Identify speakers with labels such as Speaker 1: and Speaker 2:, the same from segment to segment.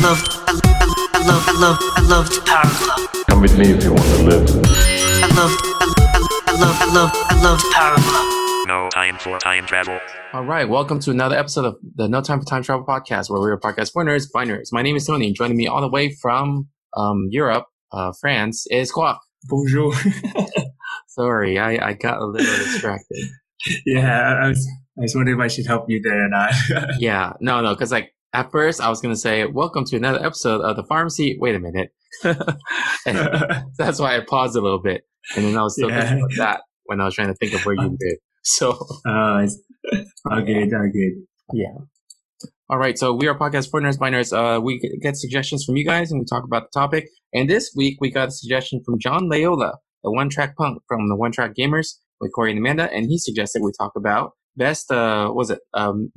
Speaker 1: I love, I love, I love, I love, I Power Glove.
Speaker 2: Come with me if you want to live.
Speaker 1: I love, I love, I love, I love, I loved Power Glove.
Speaker 3: No time for time travel.
Speaker 4: All right, welcome to another episode of the No Time for Time Travel podcast, where we're a podcast for nerds by nerds. My name is Tony. Joining me all the way from um, Europe, uh, France, is Kwok.
Speaker 5: Bonjour.
Speaker 4: Sorry, I, I got a little distracted.
Speaker 5: yeah, I was, I was wondering if I should help you there or not.
Speaker 4: Yeah, no, no, because like at first I was gonna say, "Welcome to another episode of the Pharmacy." Wait a minute, that's why I paused a little bit, and then I was still
Speaker 5: Yeah.
Speaker 4: thinking about that when I was trying to think of where you live. So
Speaker 5: uh, it's all good, all good.
Speaker 4: yeah. All right, so we are podcast for nerds by nerds. Uh, we get suggestions from you guys, and we talk about the topic. And this week we got a suggestion from John Layola, the One Track Punk from the One Track Gamers with Corey and Amanda, and he suggested we talk about best. Uh, was it um,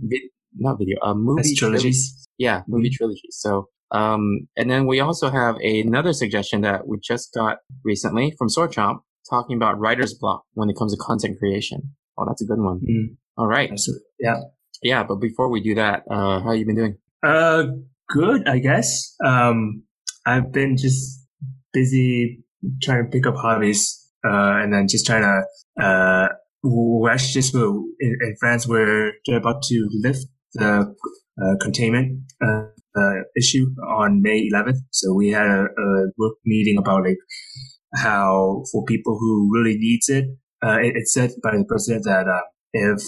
Speaker 4: not video, uh, movie
Speaker 5: That's trilogies.
Speaker 4: yeah, movie trilogy. So, um, and then we also have another suggestion that we just got recently from Swordchomp talking about writer's block when it comes to content creation. Oh, that's a good one.
Speaker 5: Mm,
Speaker 4: All right.
Speaker 5: that's- yeah.
Speaker 4: Yeah, but before we do that, uh, how you been doing?
Speaker 5: Uh, good, I guess. Um, I've been just busy trying to pick up hobbies, uh, and then just trying to, uh, we're actually just in, in France, we're they're about to lift the uh, containment uh, uh, issue on May 11th. So we had a, a work meeting about like how for people who really needs it, it, it's said by the president that if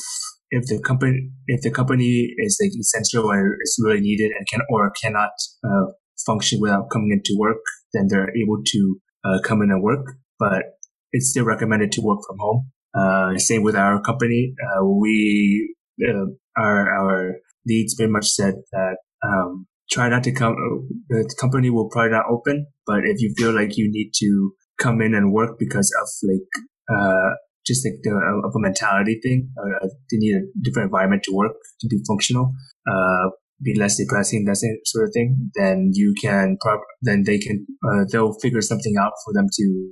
Speaker 5: if the company if the company is like essential or is really needed and can or cannot uh, function without coming into work, then they're able to uh, come in and work. But it's still recommended to work from home. Uh, same with our company. We our our leads very much said that um, try not to come. uh, The company will probably not open, but if you feel like you need to come in and work because of like uh, just like the of a mentality thing, or uh, they need a different environment to work to be functional, uh, be less depressing, that sort of thing. Then you can, prob- then they can, uh, they'll figure something out for them to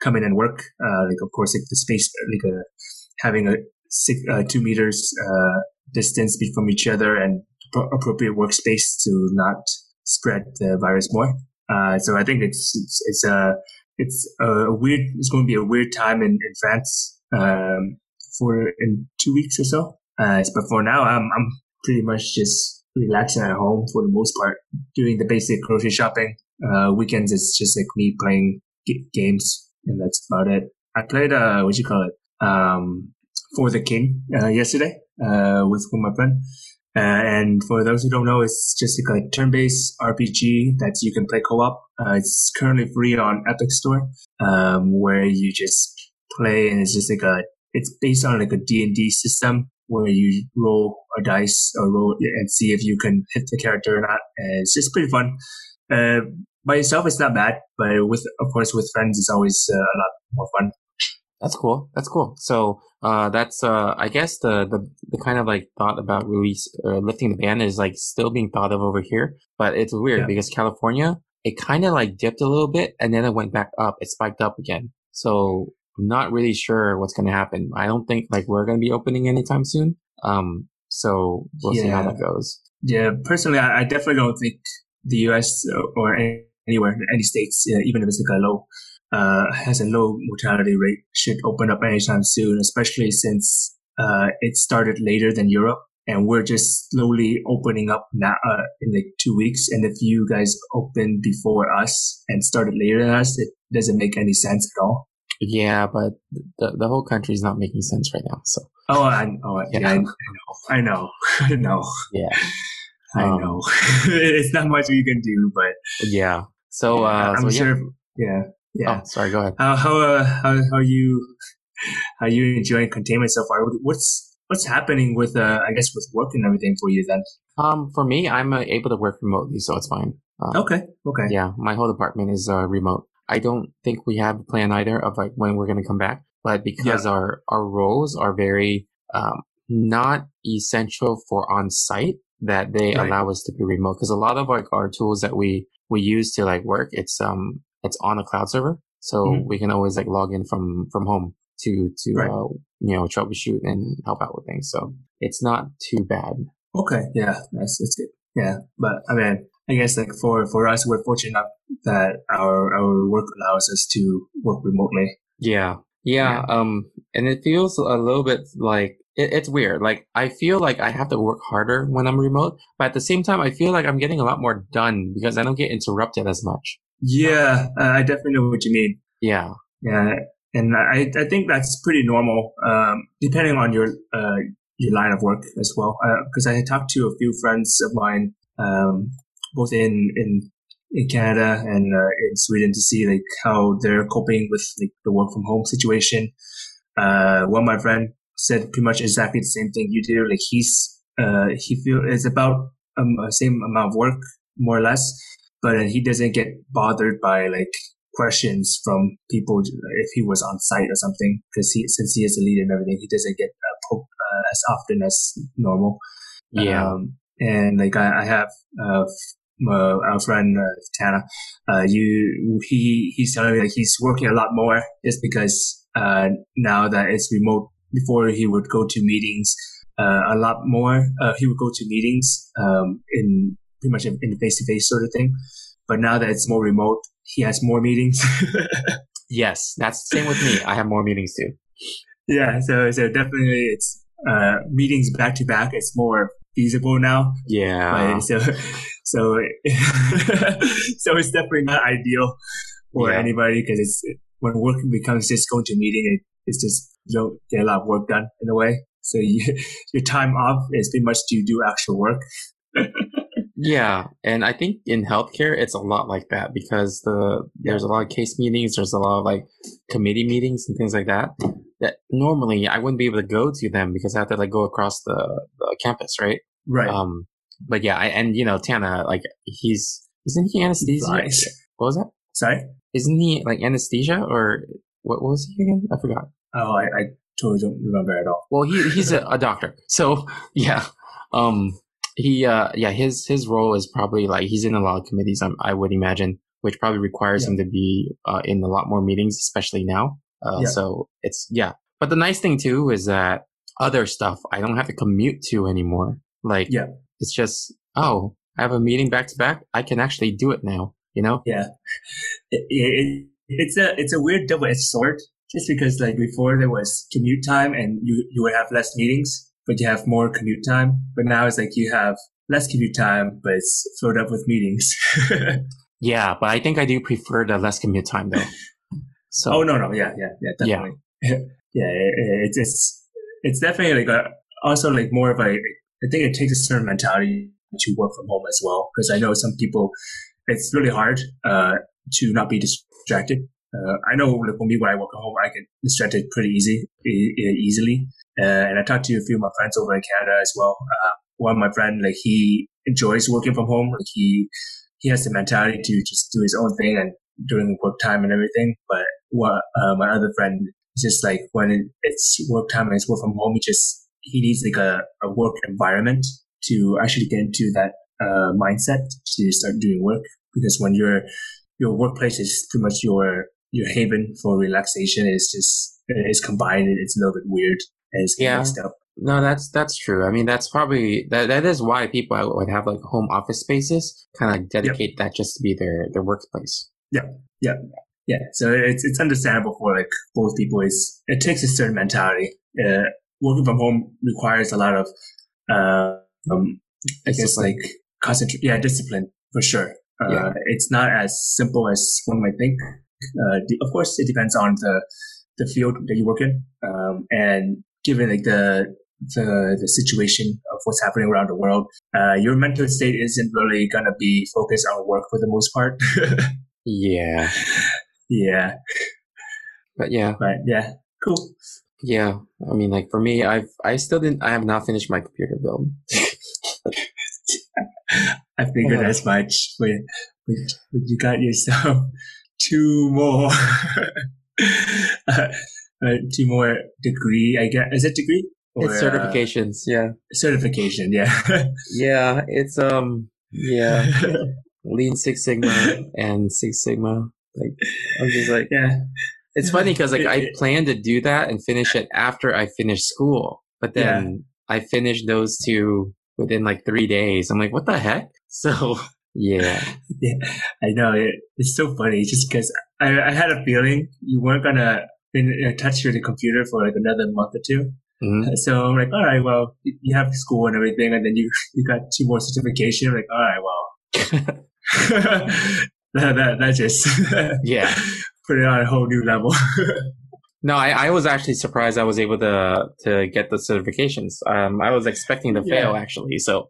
Speaker 5: come in and work. Uh, like of course, like the space, like a having a six, uh, two meters uh, distance from each other and pro- appropriate workspace to not spread the virus more. Uh, so I think it's it's it's a it's a weird. It's going to be a weird time in in France um, for in two weeks or so. Uh, but for now, I'm I'm pretty much just relaxing at home for the most part, doing the basic grocery shopping. Uh, weekends it's just like me playing g- games, and that's about it. I played uh, what you call it, um, for the King uh, yesterday uh, with with my friend. Uh, and for those who don't know, it's just like a turn-based RPG that you can play co-op. Uh, it's currently free on Epic Store, um, where you just play, and it's just like a. It's based on like a D and D system where you roll a dice or roll and see if you can hit the character or not. And it's just pretty fun. Uh, by yourself, it's not bad, but with of course with friends, it's always uh, a lot more fun.
Speaker 4: That's cool. That's cool. So, uh, that's, uh, I guess the, the, the kind of like thought about release, uh, lifting the ban is like still being thought of over here, but it's weird
Speaker 5: Yeah.
Speaker 4: because California, it kind of like dipped a little bit and then it went back up. It spiked up again. So I'm not really sure what's going to happen. I don't think like we're going to be opening anytime soon. Um, so we'll see how
Speaker 5: Yeah.
Speaker 4: that goes.
Speaker 5: Yeah, personally, I, I definitely don't think the U.S. or any, anywhere, any states, uh, even if it's like a low, uh, has a low mortality rate, should open up anytime soon. Especially since uh, it started later than Europe, and we're just slowly opening up now uh, in like two weeks. And if you guys open before us and started later than us, it doesn't make any sense at all.
Speaker 4: Yeah, but the, the whole country is not making sense right now. So
Speaker 5: Oh, I, oh, yeah,
Speaker 4: Yeah.
Speaker 5: I, I know, I know, I know,
Speaker 4: yeah,
Speaker 5: I
Speaker 4: Um,
Speaker 5: know. it's not much we can do, but
Speaker 4: yeah. So, uh,
Speaker 5: I'm
Speaker 4: so yeah.
Speaker 5: sure. Yeah, yeah.
Speaker 4: Oh, sorry. Go ahead.
Speaker 5: How how uh, how how you how you enjoying containment so far? What's what's happening with uh I guess with work and everything for you then?
Speaker 4: Um, for me, I'm uh, able to work remotely, so it's fine. Uh,
Speaker 5: Okay, okay.
Speaker 4: Yeah, my whole department is uh, remote. I don't think we have a plan either of like when we're gonna come back, but because our our roles are very um not essential for on site, that they
Speaker 5: Right.
Speaker 4: allow us to be remote. Because a lot of like our tools that we we use to like work, it's um it's on a cloud server, so
Speaker 5: Mhm.
Speaker 4: we can always like log in from from home to to
Speaker 5: Right.
Speaker 4: uh, you know troubleshoot and help out with things. So it's not too bad.
Speaker 5: Okay, yeah, that's that's good. Yeah, but I mean, I guess like for for us, we're fortunate enough that our our work allows us to work remotely.
Speaker 4: Yeah. Yeah. Um, and it feels a little bit like it, it's weird. Like I feel like I have to work harder when I'm remote, but at the same time, I feel like I'm getting a lot more done because I don't get interrupted as much.
Speaker 5: Yeah, uh, I definitely know what you mean.
Speaker 4: Yeah.
Speaker 5: Yeah, and I I think that's pretty normal, um, depending on your uh, your line of work as well. Because I talked to a few friends of mine, um, both in in in Canada and uh, in Sweden, to see like how they're coping with like the work from home situation. Uh, one of my friend said pretty much exactly the same thing you do. Like he's uh, he feel it's about um, the same amount of work, more or less, but he doesn't get bothered by like questions from people if he was on site or something because he since he is a leader and everything he doesn't get uh, poked uh, as often as normal
Speaker 4: Yeah.
Speaker 5: um, and like I, I have uh, uh, our friend uh, Tana uh, you he he's telling me like he's working a lot more just because uh, now that it's remote before he would go to meetings uh, a lot more uh, he would go to meetings um, in pretty much in the face-to-face sort of thing but now that it's more remote he has more meetings
Speaker 4: Yes. That's the same with me. I have more meetings too.
Speaker 5: yeah so so definitely it's uh, meetings back to back it's more feasible now
Speaker 4: Yeah.
Speaker 5: Right? So, so, so it's definitely not ideal for
Speaker 4: Yeah.
Speaker 5: anybody because it's when working becomes just going to a meeting, it, it's just you don't get a lot of work done in a way. So you, your time off is pretty much to do actual work.
Speaker 4: Yeah, and I think in healthcare it's a lot like that because the there's a lot of case meetings, there's a lot of like committee meetings and things like that. That normally I wouldn't be able to go to them because I have to like go across the, the campus, right?
Speaker 5: Right.
Speaker 4: Um, but yeah, I, and you know Tana, like he's isn't he anesthesia?
Speaker 5: Nice.
Speaker 4: What was that?
Speaker 5: Sorry.
Speaker 4: Isn't he like anesthesia or what, what was he again? I forgot.
Speaker 5: Oh, I, I totally don't remember at all.
Speaker 4: Well, he he's a, a doctor, so yeah. Um, he uh yeah his his role is probably like he's in a lot of committees. I'm, I would imagine, which probably requires
Speaker 5: Yeah.
Speaker 4: him to be uh, in a lot more meetings, especially now. Uh,
Speaker 5: Yeah.
Speaker 4: So it's yeah. But the nice thing too is that other stuff I don't have to commute to anymore. Like
Speaker 5: Yeah.
Speaker 4: it's just oh I have a meeting back to back. I can actually do it now. You know?
Speaker 5: Yeah. It, it, it's a it's a weird double edged sword. Just because like before there was commute time and you you would have less meetings, but you have more commute time. But now it's like you have less commute time, but it's filled up with meetings.
Speaker 4: Yeah, but I think I do prefer the less commute time though. So
Speaker 5: oh no no yeah yeah yeah
Speaker 4: Yeah.
Speaker 5: definitely yeah, it, it's it's it's definitely like a also like more of a I think it takes a certain mentality to work from home as well because I know some people it's really hard uh, to not be distracted. Uh, I know like for me when I work at home I get distracted pretty easy e- easily uh, and I talked to a few of my friends over in Canada as well. Uh, one of my friend like he enjoys working from home like he he has the mentality to just do his own thing and during work time and everything but what uh, my other friend is just like when it's work time and it's work from home, he just he needs like a, a work environment to actually get into that uh, mindset to start doing work. Because when your your workplace is pretty much your your haven for relaxation, is just it's combined. It's a little bit weird it's
Speaker 4: Yeah.
Speaker 5: mixed up.
Speaker 4: No, that's that's true. I mean, that's probably that that is why people would have like home office spaces, kind of like dedicate that just to be their their workplace.
Speaker 5: Yeah, yeah, yeah. so it's it's understandable for like both people. It's it takes a certain mentality. Uh, working from home requires a lot of, uh, um, I guess like concentrate. Yeah, discipline for sure. Uh,
Speaker 4: Yeah.
Speaker 5: It's not as simple as one might think. Uh, of course, it depends on the the field that you work in, um, and given like the the the situation of what's happening around the world, uh, your mental state isn't really gonna be focused on work for the most part.
Speaker 4: Yeah,
Speaker 5: yeah,
Speaker 4: but yeah,
Speaker 5: but yeah, cool.
Speaker 4: yeah. I mean, like for me, I've I still didn't. I have not finished my computer build.
Speaker 5: I figured
Speaker 4: Yeah.
Speaker 5: as much. But, but, but you got yourself two more, uh, uh, two more degree. I guess is it degree or
Speaker 4: it's
Speaker 5: uh,
Speaker 4: certifications. Yeah,
Speaker 5: certification? Yeah,
Speaker 4: yeah. It's um, yeah. Lean Six Sigma and Six Sigma. Like I'm just like
Speaker 5: yeah.
Speaker 4: it's funny because like I planned to do that and finish it after I finished school, but then I finished those two within like three days. I'm like, what the heck? So yeah, Yeah.
Speaker 5: I know it, it's so funny just because I, I had a feeling you weren't gonna been uh, touch the computer for like another month or 2
Speaker 4: Mhm.
Speaker 5: So I'm like, all right, well, you have school and everything, and then you you got two more certification. I'm like, all right, well, that, that that just
Speaker 4: Yeah.
Speaker 5: put it on a whole new level.
Speaker 4: No, I, I was actually surprised I was able to to get the certifications. Um, I was expecting to fail
Speaker 5: Yeah.
Speaker 4: actually, so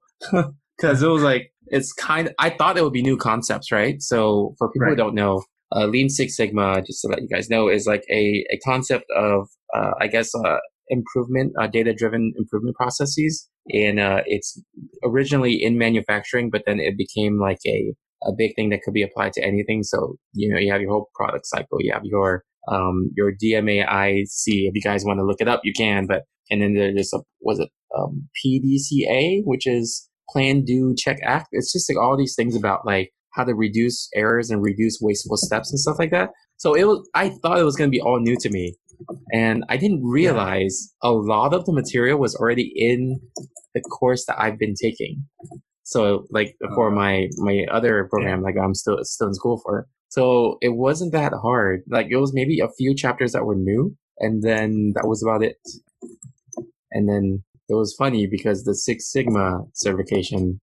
Speaker 4: because it was like it's kind. of I thought it would be new concepts, right? So for people who don't know, uh, Lean Six Sigma, just to let you guys know, is like a a concept of uh, I guess uh, improvement, uh, data driven improvement processes, and uh, it's originally in manufacturing, but then it became like a a big thing that could be applied to anything. So you know, you have your whole product cycle, you have your um, your DMAIC. If you guys want to look it up, you can. But and then there's a was it um, PDCA, which is Plan, Do, Check, Act. It's just like all these things about like how to reduce errors and reduce wasteful steps and stuff like that. So it was. I thought it was going to be all new to me, and I didn't realize a lot of the material was already in the course that I've been taking. So like oh, for
Speaker 5: Oh.
Speaker 4: my my other program, like I'm still still in school for. So it wasn't that hard. Like it was maybe a few chapters that were new, and then that was about it. And then it was funny because the Six Sigma certification,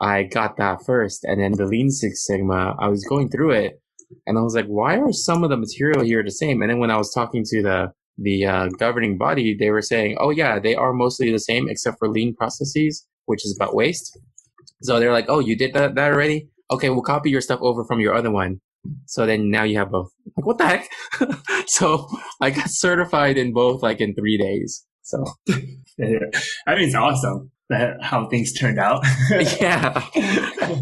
Speaker 4: I got that first, and then the Lean Six Sigma, I was going through it, and I was like, why are some of the material here the same? And then when I was talking to the the uh, governing body, they were saying, oh yeah, they are mostly the same except for lean processes, which is about waste. So they're like, oh, you did that, that already? Okay, we'll copy your stuff over from your other one. So then now you have both. Like, what the heck? so I got certified in both like in three days. So
Speaker 5: I mean, it's awesome how things turned out.
Speaker 4: yeah.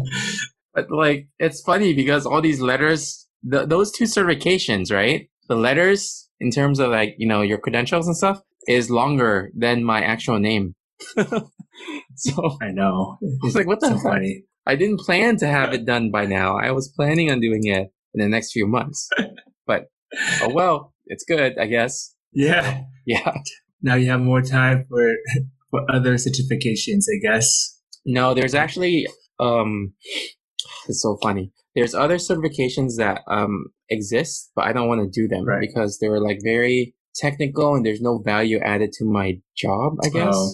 Speaker 4: but like, it's funny because all these letters, th- those two certifications, right? The letters in terms of like, you know, your credentials and stuff is longer than my actual name. so
Speaker 5: I know.
Speaker 4: It's like, what the
Speaker 5: so
Speaker 4: heck?
Speaker 5: funny?
Speaker 4: I didn't plan to have it done by now. I was planning on doing it in the next few months. But oh well, it's good, I guess.
Speaker 5: Yeah.
Speaker 4: Yeah.
Speaker 5: Now you have more time for for other certifications, I guess.
Speaker 4: No, there's actually um it's so funny. There's other certifications that um exist, but I don't want to do them
Speaker 5: Right.
Speaker 4: because they're like very technical and there's no value added to my job, I guess.
Speaker 5: Oh,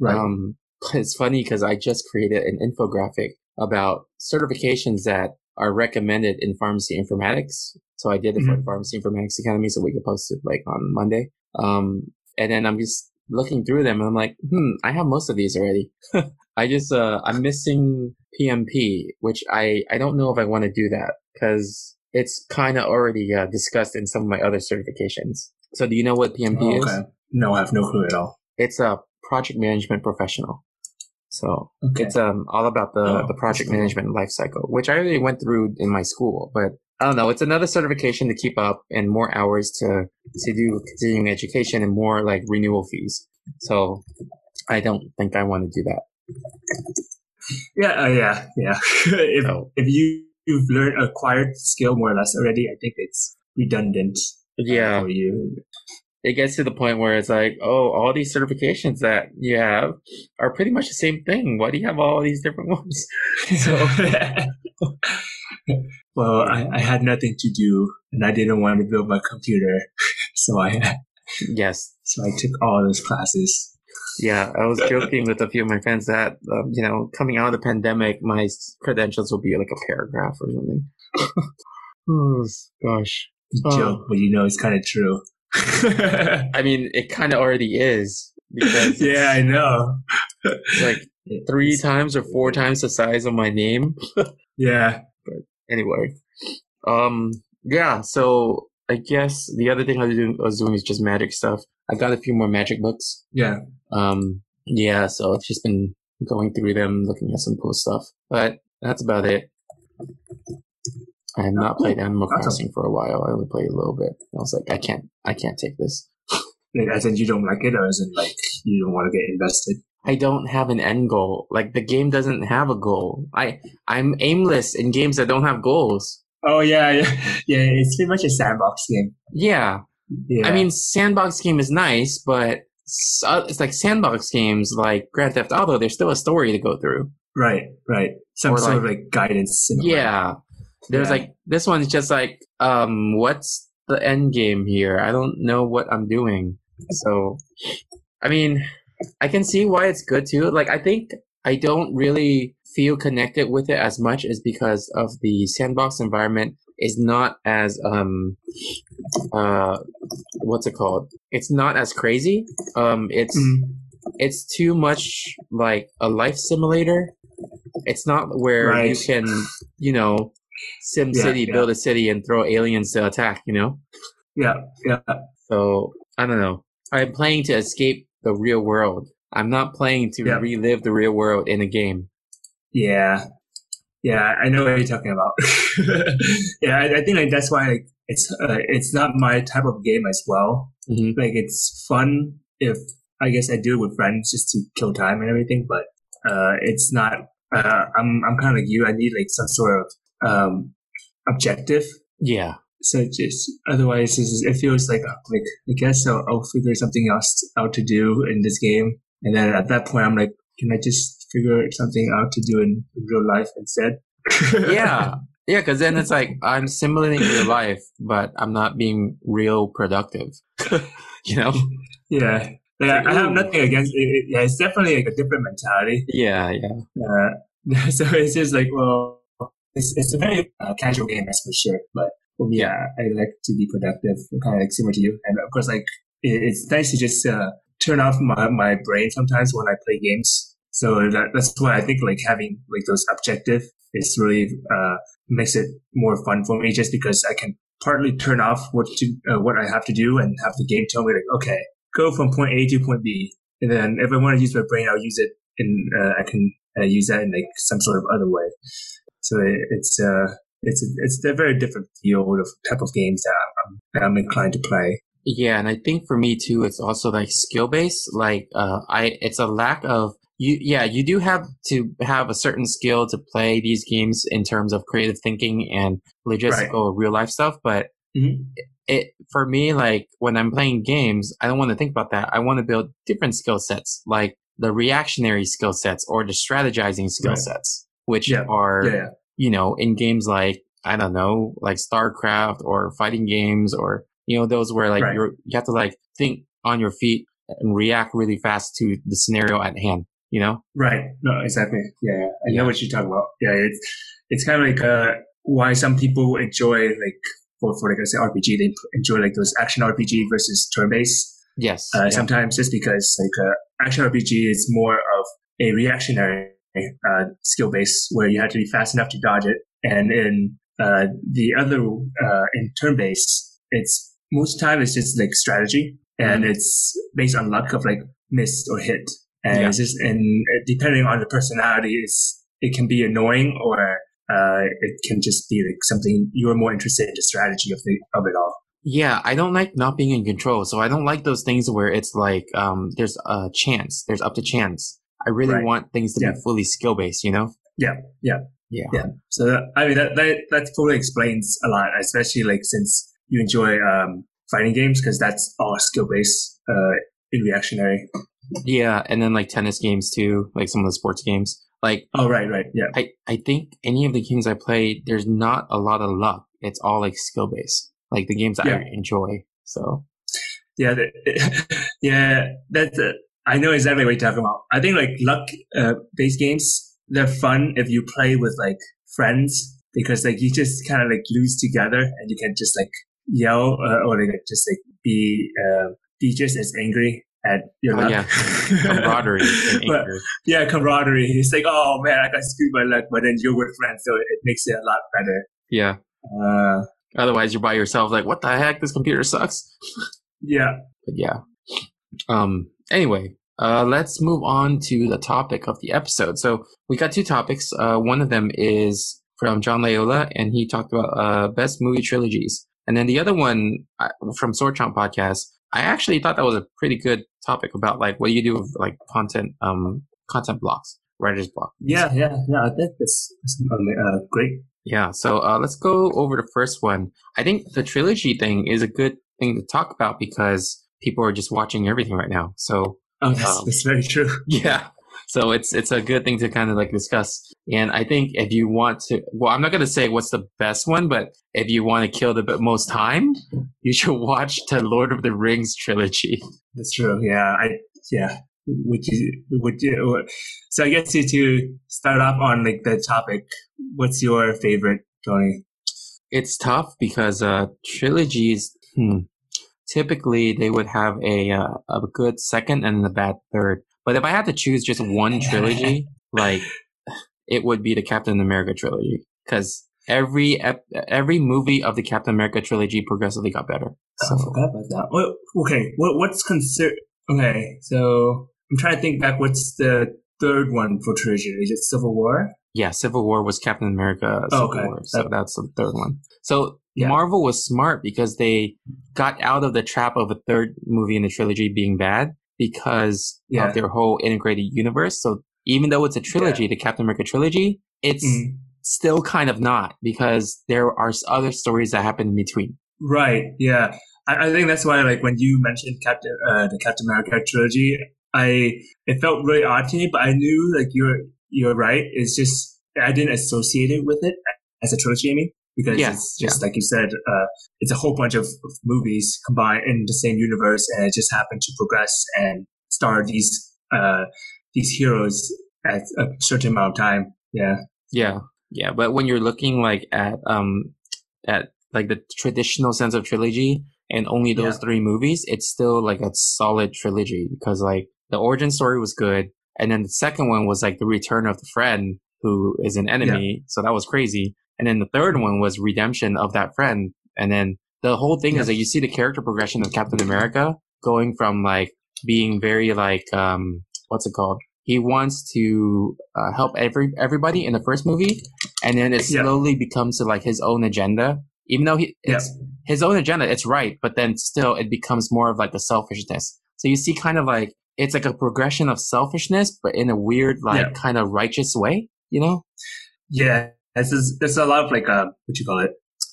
Speaker 5: right.
Speaker 4: Um, it's funny because I just created an infographic about certifications that are recommended in pharmacy informatics. So I did it for
Speaker 5: Mhm.
Speaker 4: Pharmacy Informatics Academy, so we could post it like on Monday. Um, and then I'm just looking through them, and I'm like, hmm, I have most of these already. I just uh, I'm missing PMP, which I I don't know if I want to do that because it's kind of already uh, discussed in some of my other certifications. So do you know what PMP
Speaker 5: Oh,
Speaker 4: is?
Speaker 5: No, I have no clue at all.
Speaker 4: It's a project management professional. So
Speaker 5: Okay.
Speaker 4: it's um all about the,
Speaker 5: Oh,
Speaker 4: the project
Speaker 5: cool.
Speaker 4: management life cycle, which I already went through in my school, but I don't know. It's another certification to keep up and more hours to to do continuing education and more like renewal fees. So I don't think I want to do that.
Speaker 5: Yeah, uh, yeah, yeah. if
Speaker 4: So
Speaker 5: if you you've learned acquired skill more or less already, I think it's redundant. uh,
Speaker 4: yeah,
Speaker 5: For you.
Speaker 4: it gets to the point where it's like, oh, all these certifications that you have are pretty much the same thing. Why do you have all these different ones? So
Speaker 5: well, I, I had nothing to do, and I didn't want to build my computer, so I
Speaker 4: yes,
Speaker 5: so I took all those classes.
Speaker 4: Yeah, I was joking with a few of my friends that, um, you know, coming out of the pandemic, my credentials will be like a paragraph or something. oh, gosh. Oh.
Speaker 5: Joke, but you know it's kind of true.
Speaker 4: I mean, it kind of already is because
Speaker 5: yeah, I know.
Speaker 4: like three times or four times the size of my name.
Speaker 5: Yeah.
Speaker 4: Anyway, um, yeah. So I guess the other thing I was doing, I was doing is just magic stuff. I got a few more magic books.
Speaker 5: Yeah.
Speaker 4: Um, yeah, so I've just been going through them, looking at some cool stuff. But that's about it. I have not played Animal Crossing for a while. I only played a little bit. I was like, I can't, I can't take this.
Speaker 5: Like, as in you don't like it, or as in like you don't want to get invested.
Speaker 4: I don't have an end goal. Like the game doesn't have a goal. I, I'm aimless in games that don't have goals.
Speaker 5: Oh yeah, yeah, yeah. It's pretty much a sandbox game.
Speaker 4: Yeah,
Speaker 5: Yeah.
Speaker 4: I mean, sandbox game is nice, but uh, it's like sandbox games like Grand Theft Auto. There's still a story to go through.
Speaker 5: Right, right. Some
Speaker 4: Or
Speaker 5: sort of like guidance. way.
Speaker 4: Yeah. There's
Speaker 5: Yeah.
Speaker 4: like this one's just like, um, what's the end game here? I don't know what I'm doing. So I mean, I can see why it's good too. Like I think I don't really feel connected with it as much is because of the sandbox environment is not as um uh what's it called? It's not as crazy. Um it's
Speaker 5: Mm,
Speaker 4: it's too much like a life simulator. It's not where you can, you know, Sim
Speaker 5: Yeah,
Speaker 4: City,
Speaker 5: yeah.
Speaker 4: build a city and throw aliens to attack, you know?
Speaker 5: yeah, yeah.
Speaker 4: So I don't know. I'm playing to escape the real world. I'm not playing to
Speaker 5: Yeah.
Speaker 4: relive the real world in a game.
Speaker 5: Yeah, yeah, I know what you're talking about. yeah, I, I think like that's why like, it's uh, it's not my type of game as well.
Speaker 4: hmm
Speaker 5: Like it's fun if I guess I do it with friends just to kill time and everything, but uh, it's not. Uh, I'm I'm kind of like you. I need like some sort of um, objective.
Speaker 4: Yeah.
Speaker 5: So just otherwise, it's, it feels like uh, like I guess I'll, I'll figure something else out to do in this game, and then at that point, I'm like, can I just figure something out to do in, in real life instead?
Speaker 4: Yeah. Yeah, because then it's like I'm simulating real life, but I'm not being real productive. you know?
Speaker 5: yeah. Yeah, I have nothing against it. Yeah, it's definitely like a different mentality.
Speaker 4: Yeah, yeah.
Speaker 5: Uh, so it's just like, well, it's, it's a very uh, casual game, that's for sure. But yeah, I like to be productive, kind of like similar to you. And of course, like it, it's nice to just uh, turn off my, my brain sometimes when I play games. So that, that's why I think like having like those objective is really uh, makes it more fun for me, just because I can partly turn off what to uh, what I have to do and have the game tell me like, okay, go from point A to point B, and then if I want to use my brain, I'll use it and uh, I can uh, use that in like some sort of other way. So it, it's uh it's a, it's a very different field of type of games that I'm, that I'm inclined to play.
Speaker 4: Yeah, and I think for me too, it's also like skill based. Like, uh, I it's a lack of you. Yeah, you do have to have a certain skill to play these games in terms of creative thinking and logistical real life stuff. But
Speaker 5: Mhm.
Speaker 4: it for me, like when I'm playing games, I don't want to think about that. I want to build different skill sets, like the reactionary skill sets or the strategizing skill
Speaker 5: Right.
Speaker 4: sets, which
Speaker 5: Yeah.
Speaker 4: are
Speaker 5: yeah,
Speaker 4: you know, in games like I don't know, like StarCraft or fighting games or you know those where like
Speaker 5: Right.
Speaker 4: you're you have to like think on your feet and react really fast to the scenario at hand. You know?
Speaker 5: right. No, exactly. Yeah. I
Speaker 4: Yeah.
Speaker 5: know what you're talking about. Yeah, it's it's kind of like uh why some people enjoy like for for like I say RPG, they enjoy like those action RPG versus turn based.
Speaker 4: Yes.
Speaker 5: Uh,
Speaker 4: yeah.
Speaker 5: Sometimes just because like uh, action RPG is more of a reactionary uh, skill base where you have to be fast enough to dodge it, and in uh, the other uh, in turn based, it's most time it's just like strategy and it's based on luck of like miss or hit, and
Speaker 4: Yeah.
Speaker 5: it's just and depending on the personality, it's it can be annoying or uh, it can just be like something you're more interested in the strategy of the of it all.
Speaker 4: Yeah, I don't like not being in control. So I don't like those things where it's like um there's a chance, there's up to chance. I really
Speaker 5: Right.
Speaker 4: want things to
Speaker 5: Yeah.
Speaker 4: be fully skill based, you know?
Speaker 5: Yeah, yeah.
Speaker 4: Yeah.
Speaker 5: Yeah. So that, I mean that, that that totally explains a lot, especially like since you enjoy um, fighting games because that's all skill based uh, in reactionary.
Speaker 4: Yeah, and then like tennis games too, like some of the sports games. Like
Speaker 5: Oh right, right, yeah,
Speaker 4: I, I think any of the games I play, there's not a lot of luck. It's all like skill based. Like the games
Speaker 5: Yeah.
Speaker 4: I enjoy. So
Speaker 5: yeah, yeah. That's uh, I know exactly what you're talking about. I think like luck uh, based games they're fun if you play with like friends because like you just kind of like lose together and you can just like yell uh, or like just like be uh, be just as angry at your
Speaker 4: Oh,
Speaker 5: luck.
Speaker 4: yeah. camaraderie
Speaker 5: But- yeah, camaraderie. It's like, oh man, I got screwed by luck, but then you're with friends, so it, it makes it a lot better.
Speaker 4: Yeah.
Speaker 5: Uh,
Speaker 4: Otherwise you're by yourself like, what the heck? This computer sucks.
Speaker 5: yeah,
Speaker 4: But yeah. Um anyway, uh let's move on to the topic of the episode. So we got two topics. Uh one of them is from John Layola and he talked about uh best movie trilogies. And then the other one uh, from Sword Chomp podcast, I actually thought that was a pretty good topic about like what do you do with like content um content blocks, writer's block.
Speaker 5: yeah, yeah, yeah. I think that's um, uh, great.
Speaker 4: Yeah, so uh, let's go over the first one. I think the trilogy thing is a good thing to talk about because people are just watching everything right now. So
Speaker 5: Oh, that's,
Speaker 4: Um,
Speaker 5: that's very true.
Speaker 4: yeah, so it's it's a good thing to kind of like discuss. And I think if you want to, well, I'm not gonna say what's the best one, but if you want to kill the most time, you should watch the Lord of the Rings trilogy.
Speaker 5: That's true. Yeah, I yeah. Would you would you? So I guess you to start off on like the topic. What's your favorite, Tony?
Speaker 4: It's tough because uh, trilogies. Hmm, typically, they would have a uh, a good second and a bad third. But if I had to choose just one trilogy, like it would be the Captain America trilogy because every ep- every movie of the Captain America trilogy progressively got better.
Speaker 5: I forgot about that. What, okay, what what's considered? Okay, so I'm trying to think back. What's the third one for trilogy? Is it Civil War?
Speaker 4: Yeah, Civil War was Captain America
Speaker 5: Oh,
Speaker 4: Civil
Speaker 5: okay.
Speaker 4: War, so that's the third one. So
Speaker 5: Yeah.
Speaker 4: Marvel was smart because they got out of the trap of a third movie in the trilogy being bad because
Speaker 5: Yeah.
Speaker 4: of their whole integrated universe. So even though it's a trilogy, the Captain America trilogy, it's
Speaker 5: Mm.
Speaker 4: still kind of not because there are other stories that happen in between.
Speaker 5: Right. Yeah. I, I think that's why, like, when you mentioned Captain, uh, the Captain America trilogy, I it felt really odd to me, but I knew like you're you're right. It's just I didn't associate it with it as a trilogy, I mean, because
Speaker 4: Yeah,
Speaker 5: it's just like you said, uh, it's a whole bunch of, of movies combined in the same universe, and it just happened to progress and star these uh, these heroes at a certain amount of time. Yeah.
Speaker 4: Yeah, yeah. But when you're looking like at um at like the traditional sense of trilogy and only those
Speaker 5: Yeah.
Speaker 4: three movies, it's still like a solid trilogy because like the origin story was good, and then the second one was like the return of the friend who is an enemy, so that was crazy. And then the third one was redemption of that friend, and then the whole thing
Speaker 5: Yeah.
Speaker 4: is that you see the character progression of Captain America going from like being very like um what's it called? He wants to uh, help every everybody in the first movie, and then it
Speaker 5: Yeah.
Speaker 4: slowly becomes to like his own agenda. Even though he
Speaker 5: Yeah.
Speaker 4: it's his own agenda, it's right, but then still it becomes more of like the selfishness. So you see kind of like it's like a progression of selfishness, but in a weird like
Speaker 5: Yeah.
Speaker 4: kind of righteous way. You know?
Speaker 5: Yeah, there's there's, there's a lot of like uh, what you call it.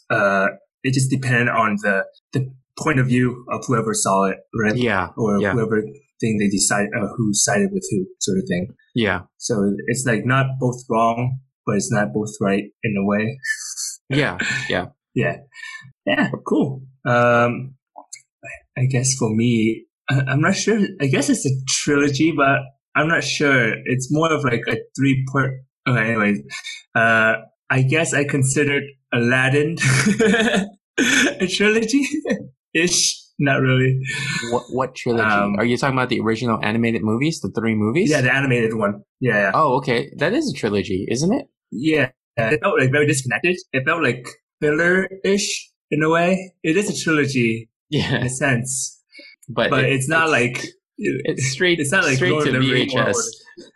Speaker 5: Uh, it just depended on the the point of view of whoever saw it, right?
Speaker 4: Yeah,
Speaker 5: Or
Speaker 4: yeah.
Speaker 5: whoever thing they decide uh, who sided with who, sort of thing.
Speaker 4: yeah,
Speaker 5: So it's like not both wrong, but it's not both right in a way.
Speaker 4: yeah, yeah.
Speaker 5: Yeah, yeah, cool. Um, I guess for me, I'm not sure. I guess it's a trilogy, but I'm not sure. It's more of like a three part. Okay, anyways, uh, I guess I considered Aladdin a trilogy ish. Not really.
Speaker 4: What what trilogy?
Speaker 5: Um,
Speaker 4: Are you talking about the original animated movies, the three movies?
Speaker 5: Yeah, the animated one. Yeah, yeah,
Speaker 4: Oh, okay. That is a trilogy, isn't it?
Speaker 5: yeah. It felt like very disconnected. It felt like filler ish in a way. It is a trilogy
Speaker 4: Yeah.
Speaker 5: in a sense,
Speaker 4: but
Speaker 5: but
Speaker 4: it-
Speaker 5: it's not like
Speaker 4: it's straight.
Speaker 5: It's not like
Speaker 4: straight
Speaker 5: Lord
Speaker 4: to
Speaker 5: of the Rings or-
Speaker 4: VHS.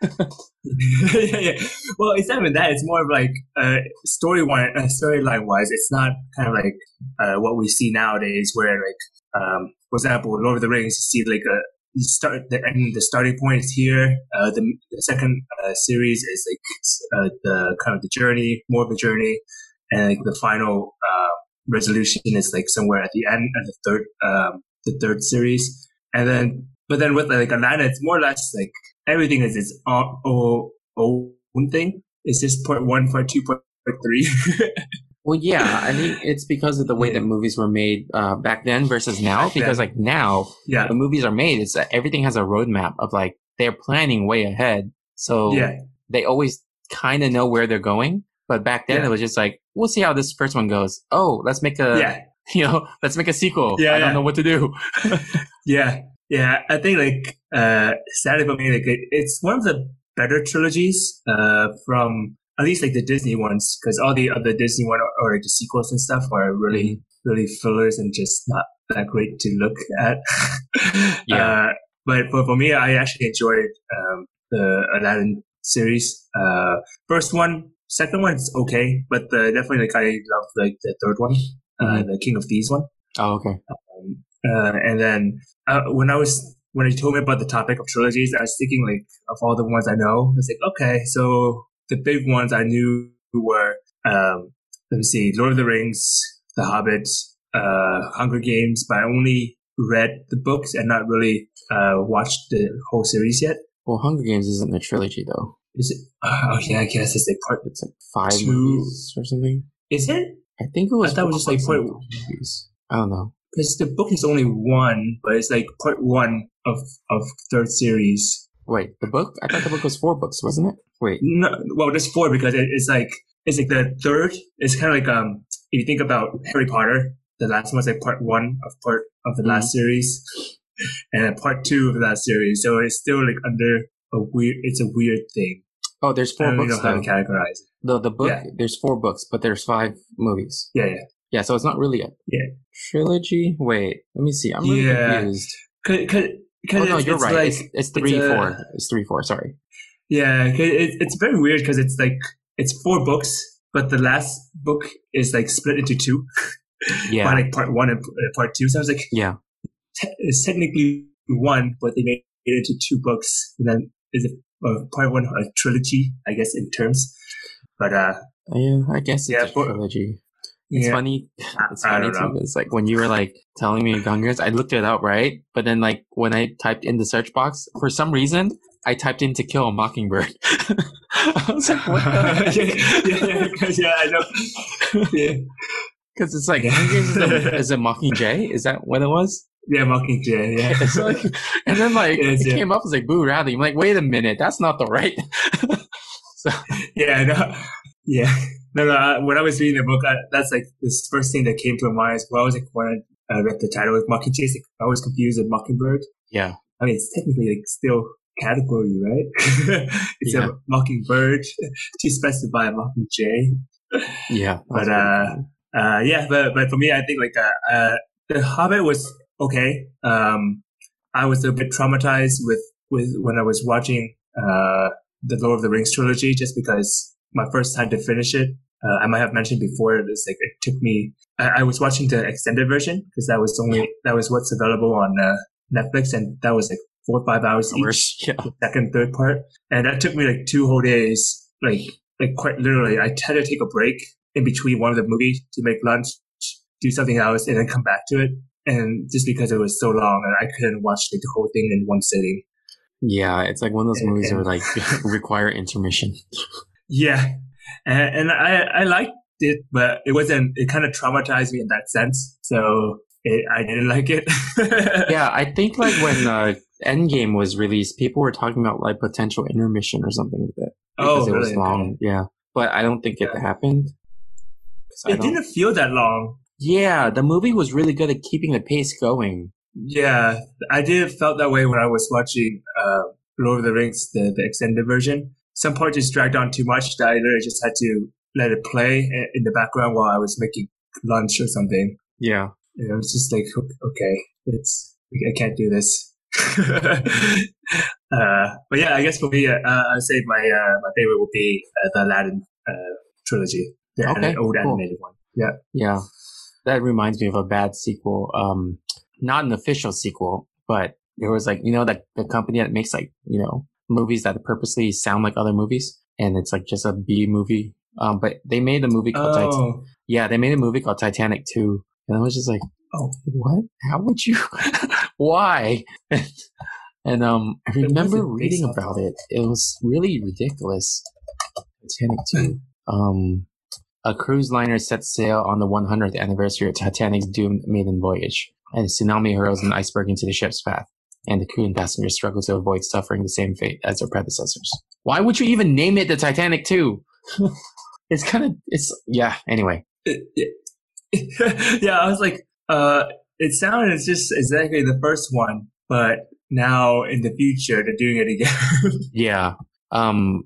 Speaker 5: yeah, yeah. Well, it's not even that. It's more of like uh, story one, uh, storyline wise. It's not kind of like uh, what we see nowadays, where like, um, for example, Lord of the Rings, you see like a you start the and the starting point is here. Uh, the, the second uh, series is like uh, the kind of the journey, more of a journey, and like the final uh, resolution is like somewhere at the end of the third um, the third series, and then but then with like Aladdin, it's more or less like everything is its own, thing. It's just part one, part two, part three.
Speaker 4: Well, yeah, I think it's because of the way
Speaker 5: Yeah.
Speaker 4: that movies were made uh, back then versus now.
Speaker 5: Back
Speaker 4: Because
Speaker 5: then.
Speaker 4: like now,
Speaker 5: yeah,
Speaker 4: when movies are made, it's that everything has a roadmap of like they're planning way ahead, so
Speaker 5: yeah,
Speaker 4: they always kind of know where they're going. But back then,
Speaker 5: Yeah.
Speaker 4: it was just like we'll see how this first one goes. Oh, let's make a
Speaker 5: yeah,
Speaker 4: you know, let's make a sequel.
Speaker 5: Yeah,
Speaker 4: I don't know what to do.
Speaker 5: yeah, yeah. I think like uh, sadly for me, like it, it's one of the better trilogies uh, from at least like the Disney ones, because all the other Disney one or, or like the sequels and stuff are really really fillers and just not that great to look at.
Speaker 4: Yeah.
Speaker 5: Uh, but for, for me, I actually enjoyed um, the Aladdin series. Uh, first one, second one is okay, but uh, definitely like I love like the third one, uh, the King of Thieves one.
Speaker 4: Oh, okay.
Speaker 5: Um, uh, and then uh, when I was when you told me about the topic of trilogies, I was thinking like of all the ones I know. I was like, okay, so the big ones I knew were um, let me see, Lord of the Rings, The Hobbit, uh, Hunger Games, but I only read the books and not really uh, watched the whole series yet.
Speaker 4: Well, Hunger Games isn't a trilogy though.
Speaker 5: Is it? Oh yeah, I guess it's like part.
Speaker 4: It's like five
Speaker 5: Two-
Speaker 4: movies or something.
Speaker 5: Is it?
Speaker 4: I think it was.
Speaker 5: I thought it was just like
Speaker 4: books and
Speaker 5: part-
Speaker 4: movies. I don't know.
Speaker 5: Because the book is only one, but it's like part one of of third series.
Speaker 4: Wait, the book? I thought the book was four books, wasn't it? Wait.
Speaker 5: No, well, there's four because it, it's like it's like the third. It's kind of like um, if you think about Harry Potter, the last one's like part one of part of the last series, and then part two of the last series. So it's still like under a weird. It's a weird thing.
Speaker 4: Oh, there's
Speaker 5: I
Speaker 4: four
Speaker 5: really
Speaker 4: books
Speaker 5: know how to categorize it.
Speaker 4: The the book
Speaker 5: Yeah.
Speaker 4: there's four books, but there's five movies.
Speaker 5: Yeah, yeah.
Speaker 4: Yeah, so it's not really a
Speaker 5: Yeah.
Speaker 4: trilogy. Wait, let me see. I'm really
Speaker 5: Yeah.
Speaker 4: confused.
Speaker 5: Cause, cause, cause
Speaker 4: Oh no,
Speaker 5: it's,
Speaker 4: you're right.
Speaker 5: Like,
Speaker 4: it's, it's three,
Speaker 5: it's a-
Speaker 4: four. It's three, four. Sorry.
Speaker 5: Yeah, it, it's very weird because it's like it's four books, but the last book is like split into two.
Speaker 4: Yeah.
Speaker 5: by like part one and uh, part two. So I was like,
Speaker 4: Yeah.
Speaker 5: te- it's technically one, but they made it into two books. And then is it uh, part one a trilogy, I guess, in terms. But uh,
Speaker 4: Yeah, I guess it's
Speaker 5: Yeah,
Speaker 4: a trilogy. It's
Speaker 5: yeah,
Speaker 4: funny. It's
Speaker 5: I
Speaker 4: funny too. It's like when you were like telling me Hunger Games, I looked it up, right? But then like when I typed in the search box, for some reason, I typed in to kill a mockingbird. I was like, what the
Speaker 5: yeah, yeah, yeah, yeah, I know. yeah,
Speaker 4: Because it's like. Is a Mockingjay. Is that what it was?
Speaker 5: yeah, Mockingjay. Yeah,
Speaker 4: It's like, and then like it
Speaker 5: yeah.
Speaker 4: came up as like Boo Radley. I'm like, wait a minute, that's not the right. so
Speaker 5: yeah, no, yeah. No, no. Uh, when I was reading the book, I, that's like this first thing that came to my mind as well. I was like, when I uh, read the title with Mockingjay, it's like, I was confused with Mockingbird.
Speaker 4: yeah,
Speaker 5: I mean, it's technically like still category, right? it's
Speaker 4: Yeah.
Speaker 5: a mockingbird to specify a mockingjay.
Speaker 4: yeah.
Speaker 5: But uh, uh, yeah, but but for me, I think like uh, uh, the Hobbit was okay. Um, I was a bit traumatized with with when I was watching uh the Lord of the Rings trilogy, just because my first time to finish it. Uh, I might have mentioned before. It's like it took me. I, I was watching the extended version because that was only that was what's available on uh, Netflix, and that was like four or five hours each
Speaker 4: yeah.
Speaker 5: the second, third part. And that took me like two whole days, like like quite literally. I had to take a break in between one of the movies to make lunch, do something else, and then come back to it. And just because it was so long, and I couldn't watch like, the whole thing in one sitting.
Speaker 4: Yeah, it's like one of those
Speaker 5: And-
Speaker 4: movies that
Speaker 5: and-
Speaker 4: are like require intermission.
Speaker 5: Yeah, and, and I I liked it, but it wasn't. It kind of traumatized me in that sense. So it, I didn't like it.
Speaker 4: yeah, I think like when uh, Endgame was released, people were talking about like potential intermission or something with it because
Speaker 5: Oh,
Speaker 4: it was
Speaker 5: really?
Speaker 4: long. Yeah, but I don't think it
Speaker 5: Yeah.
Speaker 4: happened. 'Cause I
Speaker 5: It didn't feel that long.
Speaker 4: Yeah, the movie was really good at keeping the pace going.
Speaker 5: Yeah, I did felt that way when I was watching uh, Lord of the Rings, the, the extended version. Some part just dragged on too much that I literally just had to let it play in the background while I was making lunch or something.
Speaker 4: Yeah,
Speaker 5: And I was just like, okay, it's I can't do this. uh, but yeah, I guess for me, uh, I'd say my uh, my favorite would be uh, the Aladdin uh, trilogy, the
Speaker 4: Okay,
Speaker 5: an- old
Speaker 4: cool.
Speaker 5: animated one. Yeah.
Speaker 4: yeah. That reminds me of a bad sequel. Um, not an official sequel, but there was like you know that the company that makes like you know movies that purposely sound like other movies, and it's like just a B movie. Um, but they made a movie called Titanic.
Speaker 5: Oh,
Speaker 4: Yeah, they made a movie called Titanic 2. And I was just like,
Speaker 5: oh,
Speaker 4: what? How would you? Why? and um, I remember reading about it. It was really ridiculous. Titanic 2. Um, a cruise liner sets sail on the 100th anniversary of Titanic's doomed maiden voyage, and a tsunami hurls an iceberg into the ship's path. And the crew and passengers struggle to avoid suffering the same fate as their predecessors. Why would you even name it the Titanic 2? it's kind of, it's, yeah, anyway.
Speaker 5: yeah, I was like, uh, it sounded just exactly the first one, but now in the future they're doing it again.
Speaker 4: Yeah. Um,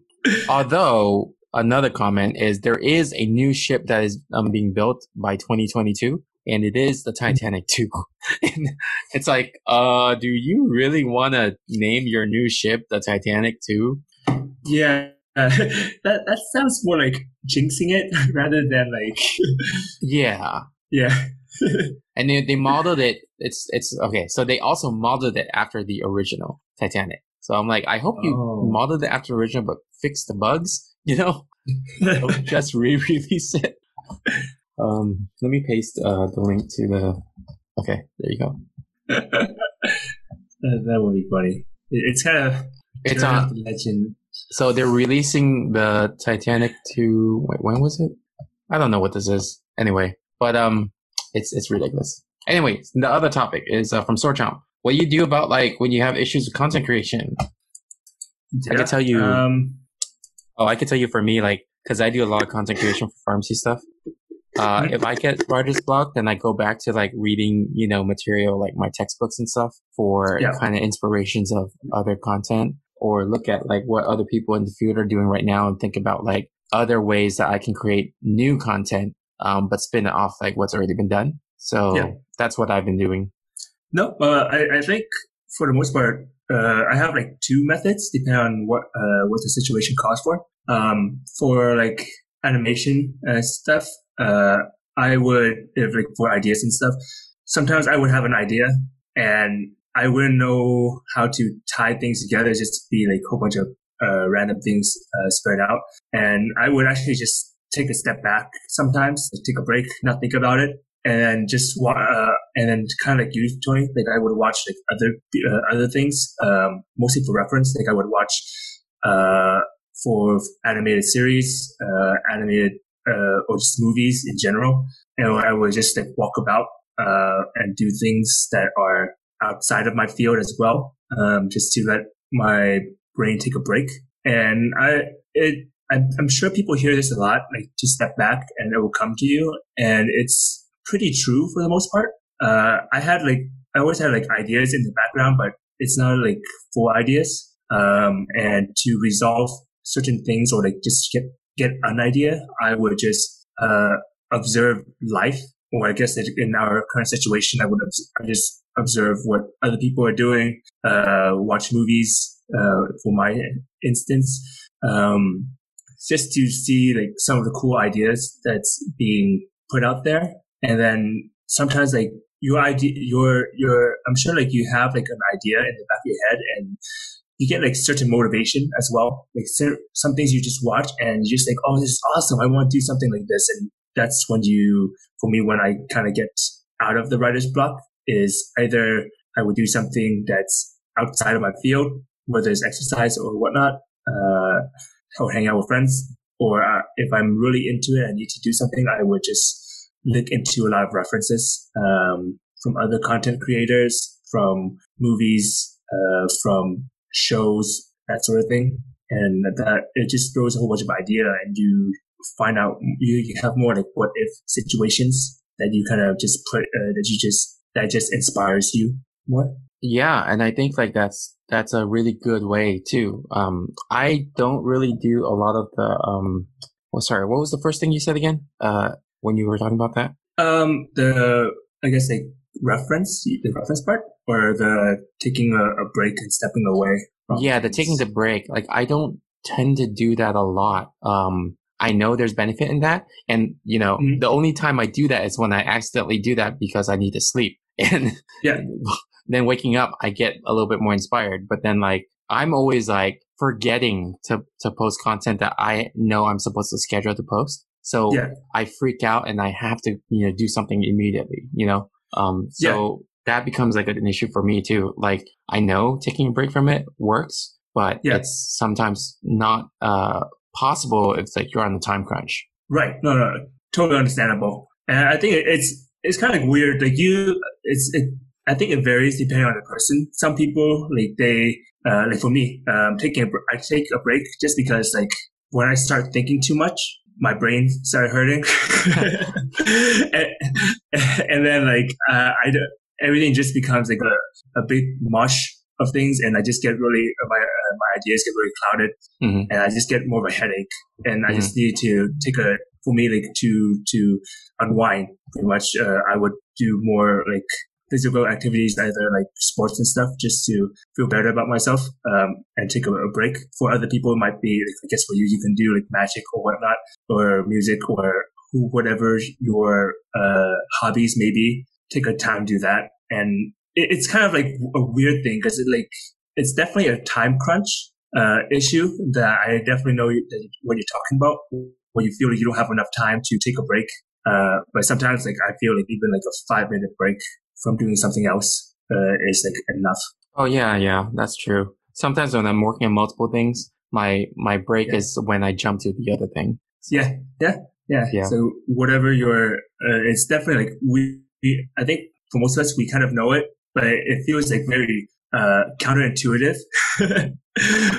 Speaker 4: although another comment is there is a new ship that is um, being built by 2022 and it is the Titanic 2. and it's like, uh, do you really want to name your new ship the Titanic 2?
Speaker 5: yeah, that that sounds more like jinxing it rather than like,
Speaker 4: Yeah.
Speaker 5: yeah,
Speaker 4: And they, they modeled it. It's, it's okay. So they also modeled it after the original Titanic. So I'm like, I hope you
Speaker 5: Oh.
Speaker 4: modeled it after the original, but fix the bugs, you know? Just re-release it. Um, let me paste uh, the link to the. Okay, there you go.
Speaker 5: that, that would be funny. It, it's kind of
Speaker 4: It's on.
Speaker 5: Legend.
Speaker 4: So they're releasing the Titanic 2 wait, when was it? I don't know what this is. Anyway, but um, it's it's ridiculous. Anyway, the other topic is uh, from Swordchomp. What do you do about like when you have issues with content creation? I can tell you-
Speaker 5: Um,
Speaker 4: Oh, I can tell you for me, like, because I do a lot of content creation for pharmacy stuff. Uh, if I get writer's block, then I go back to like reading, you know, material like my textbooks and stuff for
Speaker 5: Yeah.
Speaker 4: kind of inspirations of other content, or look at like what other people in the field are doing right now and think about like other ways that I can create new content, um, but spin it off like what's already been done. So
Speaker 5: Yeah.
Speaker 4: that's what I've been doing.
Speaker 5: No, uh, I, I think for the most part, uh, I have like two methods depending on what uh, what the situation calls for. Um, for like animation uh, stuff, uh, I would if like for ideas and stuff. Sometimes I would have an idea and I wouldn't know how to tie things together. Just be like a whole bunch of uh, random things uh, spread out, and I would actually just take a step back sometimes, take a break, not think about it, and just uh, and then kind of like you, Tony, like I would watch like other uh, other things, um, mostly for reference. Like I would watch uh, for animated series, uh, animated uh, or just movies in general, and I would just like walk about uh, and do things that are outside of my field as well, um, just to let my brain take a break. And I it I'm, I'm sure people hear this a lot, like to step back and it will come to you. And it's pretty true for the most part. Uh, I had like, I always had like ideas in the background, but it's not like full ideas. Um, and to resolve certain things or like just get, get an idea, I would just, uh, observe life. Or I guess in our current situation, I would obs- I just observe what other people are doing, uh, watch movies, uh, for my instance. Um, just to see like some of the cool ideas that's being put out there. And then sometimes like your idea, your, your, I'm sure like you have like an idea in the back of your head and you get like certain motivation as well. Like some things you just watch and you just think, oh, this is awesome. I want to do something like this. And that's when you, for me, when I kind of get out of the writer's block is either I would do something that's outside of my field, whether it's exercise or whatnot, uh, or hang out with friends, or uh, if I'm really into it, I need to do something, I would just look into a lot of references um, from other content creators, from movies, uh, from shows, that sort of thing, and that it just throws a whole bunch of idea, and you find out you, you have more like what if situations that you kind of just put uh, that you just that just inspires you more.
Speaker 4: Yeah, and I think like that's that's a really good way too. Um, I don't really do a lot of the um. Well, sorry, what was the first thing you said again? Uh, when you were talking about that?
Speaker 5: Um, the I guess like reference, the reference part, or the taking a, a break and stepping away. From
Speaker 4: yeah, the taking the break. Like I don't tend to do that a lot. Um, I know there's benefit in that, and you know,
Speaker 5: Mhm.
Speaker 4: the only time I do that is when I accidentally do that because I need to sleep, and
Speaker 5: Yeah.
Speaker 4: then waking up, I get a little bit more inspired. But then, like, I'm always like forgetting to to post content that I know I'm supposed to schedule to post. So
Speaker 5: Yeah.
Speaker 4: I freak out and I have to, you know, do something immediately. You know, um, so that becomes like an issue for me too. Like I know taking a break from it works, but
Speaker 5: Yeah.
Speaker 4: it's sometimes not uh possible if like you're on the time crunch.
Speaker 5: Right. No, no, no. totally understandable. And I think it's it's kind of like weird. Like you, it's it. I think it varies depending on the person. Some people like they uh, like for me, um, taking a, I take a break just because like when I start thinking too much, my brain started hurting, and, and then like uh, I everything just becomes like a, a big mush of things, and I just get really my uh, my ideas get really clouded,
Speaker 4: Mhm.
Speaker 5: and I just get more of a headache, and I just need to take a for me like to to unwind pretty much. Uh, I would do more like physical activities, either like sports and stuff, just to feel better about myself um, and take a, a break. For other people, it might be like I guess for you, you can do like magic or whatnot, or music or whatever your uh, hobbies may be. Take a time to do that, and it, it's kind of like a weird thing because it like it's definitely a time crunch uh, issue that I definitely know what you're talking about. When you feel like you don't have enough time to take a break, uh, but sometimes like I feel like even like a five minute break from doing something else uh, is like enough.
Speaker 4: Oh yeah, yeah, that's true. sometimes when I'm working on multiple things, my my break
Speaker 5: Yeah.
Speaker 4: is when I jump to the other thing.
Speaker 5: Yeah, yeah, yeah.
Speaker 4: Yeah.
Speaker 5: So whatever your, uh, it's definitely like we, we. I think for most of us, we kind of know it, but it, feels like very uh, counterintuitive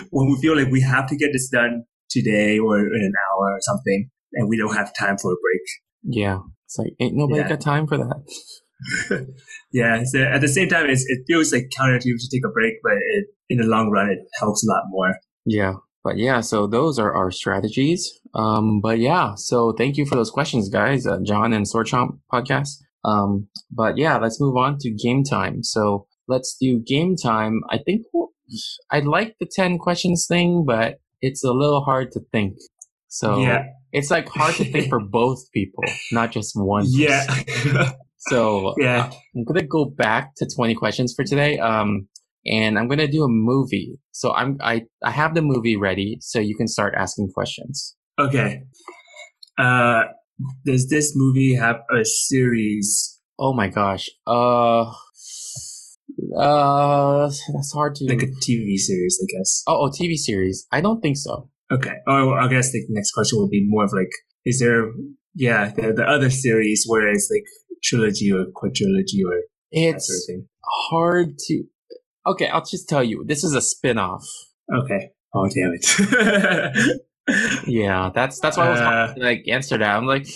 Speaker 5: when we feel like we have to get this done today or in an hour or something, and we don't have time for a break.
Speaker 4: Yeah, it's like ain't nobody
Speaker 5: Yeah.
Speaker 4: got time for that.
Speaker 5: yeah. So at the same time, it's, it feels like counterintuitive to take a break, but it, in the long run, it helps a lot more.
Speaker 4: Yeah. But yeah, so those are our strategies. Um, but yeah, so thank you for those questions, guys, uh, John and Swordchomp podcast. Um, but yeah, let's move on to game time. So let's do game time. I think we'll, I like the 10 questions thing, but it's a little hard to think. So
Speaker 5: yeah.
Speaker 4: it's like hard to think for both people, not just one. person.
Speaker 5: Yeah.
Speaker 4: So
Speaker 5: yeah.
Speaker 4: I'm gonna go back to 20 questions for today. Um, and I'm gonna do a movie. So I'm I I have the movie ready, so you can start asking questions.
Speaker 5: Okay. Uh, does this movie have a series?
Speaker 4: Oh my gosh. Uh, uh, that's hard to.
Speaker 5: Like a TV series, I guess.
Speaker 4: oh, oh, TV series. I don't think so.
Speaker 5: Okay. Oh, I guess the next question will be more of like, is there, yeah, the, the other series where it's like trilogy or quadrilogy or that sort of
Speaker 4: It's hard to. Okay, I'll just tell you. This is a spin-off.
Speaker 5: Okay. Oh, damn it.
Speaker 4: Yeah, that's that's why I was
Speaker 5: Uh,
Speaker 4: like. I'm like,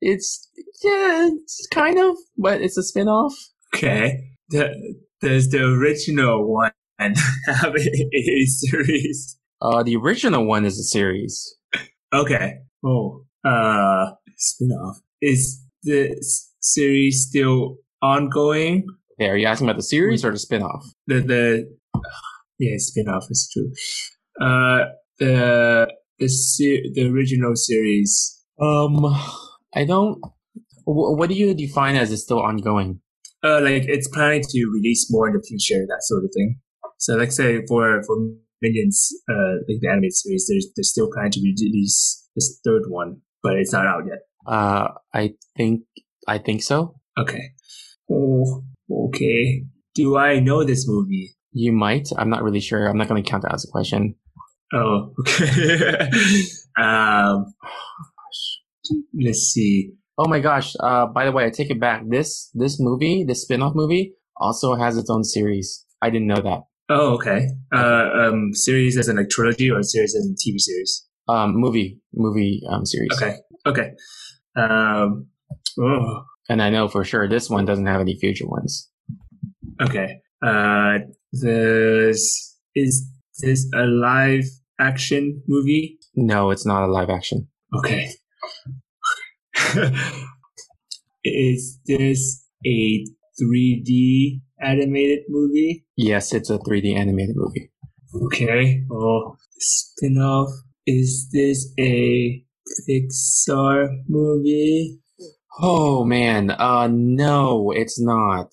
Speaker 4: it's yeah, it's kind of, but it's a spin-off.
Speaker 5: okay. The, does the original one have a, a series?
Speaker 4: Uh, the original one is a series.
Speaker 5: Okay. Oh, uh, spin-off. Is the series still ongoing?
Speaker 4: Okay, are you asking about the series or the spin-off?
Speaker 5: The, the, yeah, spin-off is true. Uh, the, the, the original series.
Speaker 4: Um, I don't. What do you define as is still ongoing?
Speaker 5: Uh, like it's planning to release more in the future, that sort of thing. So, like, say for for Minions, uh, like the animated series, there's they're still planning to release this third one, but it's not out yet.
Speaker 4: Uh, I think I think so.
Speaker 5: Okay. Oh, okay. Do I know this movie?
Speaker 4: You might. I'm not really sure. I'm not going to count that as a question.
Speaker 5: Oh, okay. um, let's see.
Speaker 4: Oh my gosh. Uh, by the way, I take it back. This this movie, this spin-off movie, also has its own series. I didn't know that.
Speaker 5: Oh, okay. Uh, um, series as in like trilogy or series as in TV series?
Speaker 4: Um, movie movie um series.
Speaker 5: Okay. Okay. Um, oh,
Speaker 4: And I know for sure this one doesn't have any future ones.
Speaker 5: okay. Uh, this is this a live action movie?
Speaker 4: No, it's not a live action.
Speaker 5: Okay. is this a 3D animated movie?
Speaker 4: Yes, it's a 3D animated movie.
Speaker 5: Okay. Oh, spin-off. Is this a Pixar movie?
Speaker 4: Oh man. Uh, no, it's not.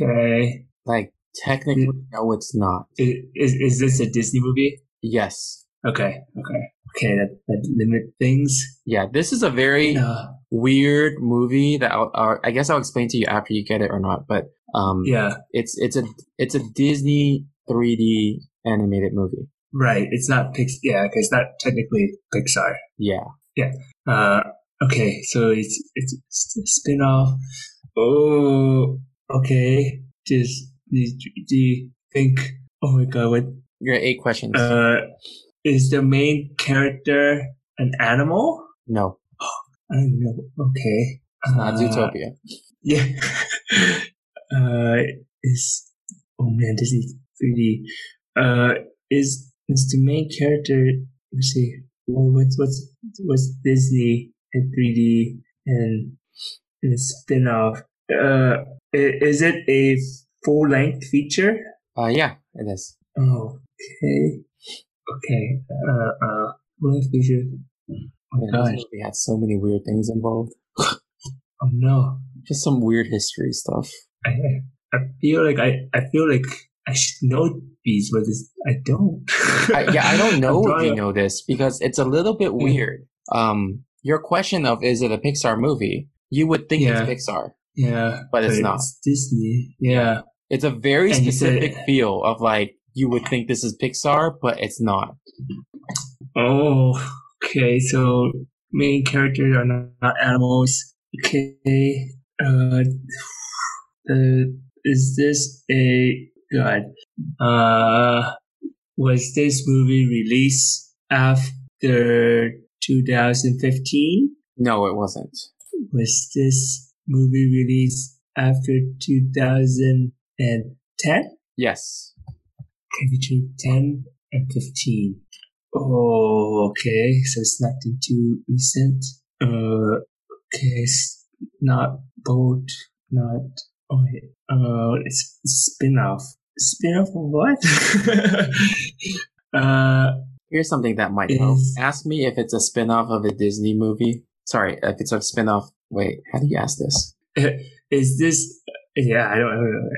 Speaker 5: Okay.
Speaker 4: Like technically, no, it's not.
Speaker 5: Is, is, is this a Disney movie?
Speaker 4: Yes.
Speaker 5: Okay. Okay. Okay. That, that limit things.
Speaker 4: Yeah, this is a very
Speaker 5: Uh,
Speaker 4: weird movie that I'll, uh, I guess I'll explain to you after you get it or not. But um,
Speaker 5: yeah.
Speaker 4: it's it's a it's a Disney 3D animated movie.
Speaker 5: Right. It's not Pix. Yeah. Okay. It's not technically Pixar.
Speaker 4: Yeah. Yeah.
Speaker 5: Uh, okay, so it's it's, it's a spin-off. Oh, okay. Just do, do you think? Oh my god! What?
Speaker 4: You're eight questions.
Speaker 5: Uh, is the main character an animal?
Speaker 4: no,
Speaker 5: I don't know. Okay.
Speaker 4: it's not
Speaker 5: Uh,
Speaker 4: Zootopia.
Speaker 5: Yeah. uh, is oh man, is 3D. Uh, is is the main character? Let's see. Well, what's what's what's Disney in 3D and in a spin-off? Uh, is it a full length feature?
Speaker 4: Uh, yeah, it is.
Speaker 5: Oh, okay. Okay. Uh, uh, full length feature. Oh my gosh.
Speaker 4: movie had so many weird things involved.
Speaker 5: Oh no.
Speaker 4: Just some weird history stuff.
Speaker 5: I, I feel like I, I feel like I should know these, but this, I don't.
Speaker 4: I, yeah, I don't know if you know this because it's a little bit weird. Um, your question of is it a Pixar movie? You would think
Speaker 5: Yeah.
Speaker 4: it's Pixar.
Speaker 5: Yeah,
Speaker 4: But it's not.
Speaker 5: Disney. Yeah,
Speaker 4: It's a very
Speaker 5: And you said-
Speaker 4: specific feel of like you would think this is Pixar, but it's not.
Speaker 5: Oh, okay. So main characters are not, not animals. Okay. Uh, uh, is this a god? Uh, was this movie released after 2015?
Speaker 4: No, it wasn't.
Speaker 5: Was this movie released after 2010?
Speaker 4: Yes.
Speaker 5: Okay, between 10 and 15. Oh, okay. So it's not too recent. Uh, okay. It's not boat, not, oh uh, it's spin-off. Spin-off of what? uh,
Speaker 4: Here's something that might help.
Speaker 5: Is-
Speaker 4: Ask me if it's a spin-off of a Disney movie. Sorry, if it's a spin-off. Wait, how do you ask this?
Speaker 5: is this, yeah, I don't know.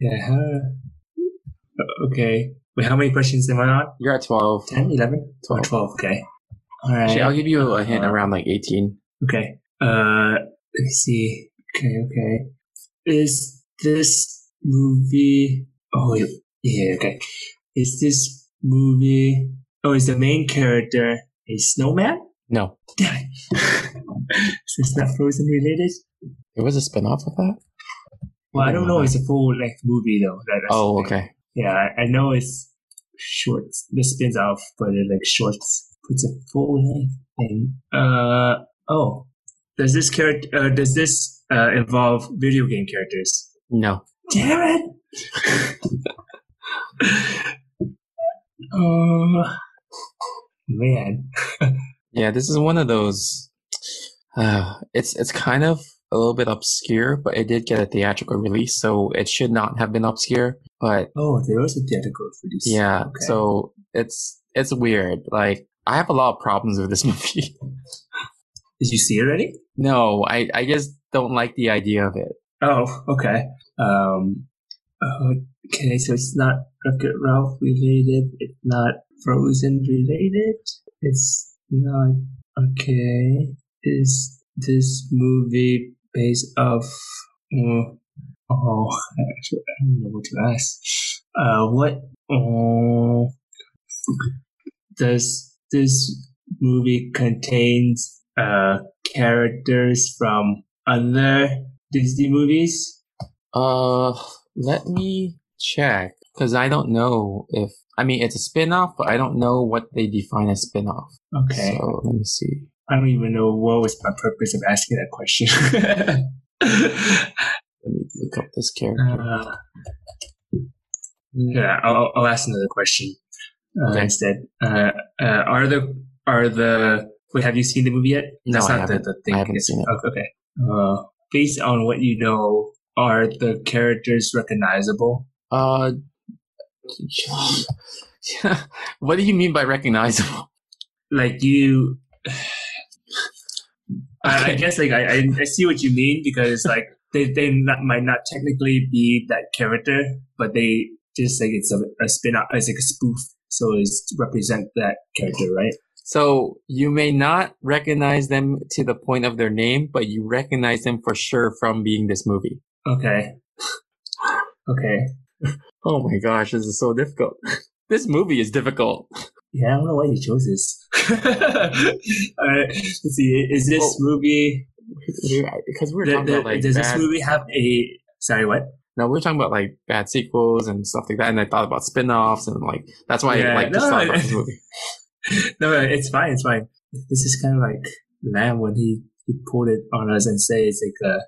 Speaker 5: Yeah, okay. Wait, how many questions am I on?
Speaker 4: You're at 12.
Speaker 5: 10, 11?
Speaker 4: 12.
Speaker 5: 12, okay. All right.
Speaker 4: Actually, I'll give you a hint
Speaker 5: Uh,
Speaker 4: around like 18.
Speaker 5: Okay. Uh, let me see. Okay, okay. Is this movie? Oh, yeah. Okay. Is this movie? Oh, is the main character a snowman?
Speaker 4: No.
Speaker 5: Damn it. so it's not Frozen related.
Speaker 4: It was a spin-off of that?
Speaker 5: Well, I don't know. It's a full length movie though. That,
Speaker 4: Oh, okay.
Speaker 5: Yeah, I, I know it's shorts. The spins off, but it like shorts. It's a full length thing. Uh oh. Does this character? Uh, does this uh, involve video game characters?
Speaker 4: No.
Speaker 5: Damn it! Oh man.
Speaker 4: Yeah, this is one of those. Uh, it's it's kind of a little bit obscure, but it did get a theatrical release, so it should not have been obscure. But
Speaker 5: Oh, there was a theatrical for this.
Speaker 4: yeah,
Speaker 5: Okay.
Speaker 4: so it's it's weird. Like I have a lot of problems with this movie.
Speaker 5: Did you see it already?
Speaker 4: no, I I just don't like the idea of it.
Speaker 5: Oh, okay. Um, okay, so it's not Wreck-It Ralph related. It's not Frozen related. It's not okay. Is this movie based off? Uh, oh, actually, I don't know what to ask. Uh, what? Uh, does this movie contains uh characters from other Disney movies?
Speaker 4: Uh, let me check because I don't know if I mean it's a spin-off, but I don't know what they define as spin-off.
Speaker 5: Okay.
Speaker 4: So let me see.
Speaker 5: I don't even know what was my purpose of asking that question.
Speaker 4: Let me look up this character.
Speaker 5: uh, yeah, I'll, I'll ask another question uh,
Speaker 4: Okay.
Speaker 5: instead. Uh, uh, are the are the wait? Have you seen the movie yet?
Speaker 4: No,
Speaker 5: That's
Speaker 4: I
Speaker 5: not the,
Speaker 4: haven't.
Speaker 5: the thing.
Speaker 4: I haven't seen it.
Speaker 5: Okay. okay. Uh, based on what you know, are the characters recognizable?
Speaker 4: Uh, what do you mean by recognizable?
Speaker 5: Like you. I, I guess like I, I I see what you mean because like they they not, might not technically be that character, but they just like it's a, a spin out, it's like a spoof, so it's to represent that character, right?
Speaker 4: So you may not recognize them to the point of their name, but you recognize them for sure from being this movie.
Speaker 5: Okay. Okay.
Speaker 4: Oh my gosh, this is so difficult. this movie is difficult.
Speaker 5: Yeah, I don't know why you chose this. All right. Let's see. Is this
Speaker 4: Well,
Speaker 5: movie?
Speaker 4: Because we're
Speaker 5: the-
Speaker 4: talking
Speaker 5: the-
Speaker 4: about like
Speaker 5: does this movie have a? Sorry, what?
Speaker 4: no, we're talking about like bad sequels and stuff like that, and I thought about spin-offs and like that's why I
Speaker 5: Yeah,
Speaker 4: like just
Speaker 5: no,
Speaker 4: thought about this movie.
Speaker 5: No, it's fine. It's fine. This is kind of like Lamb when he he pulled it on us and say it's like a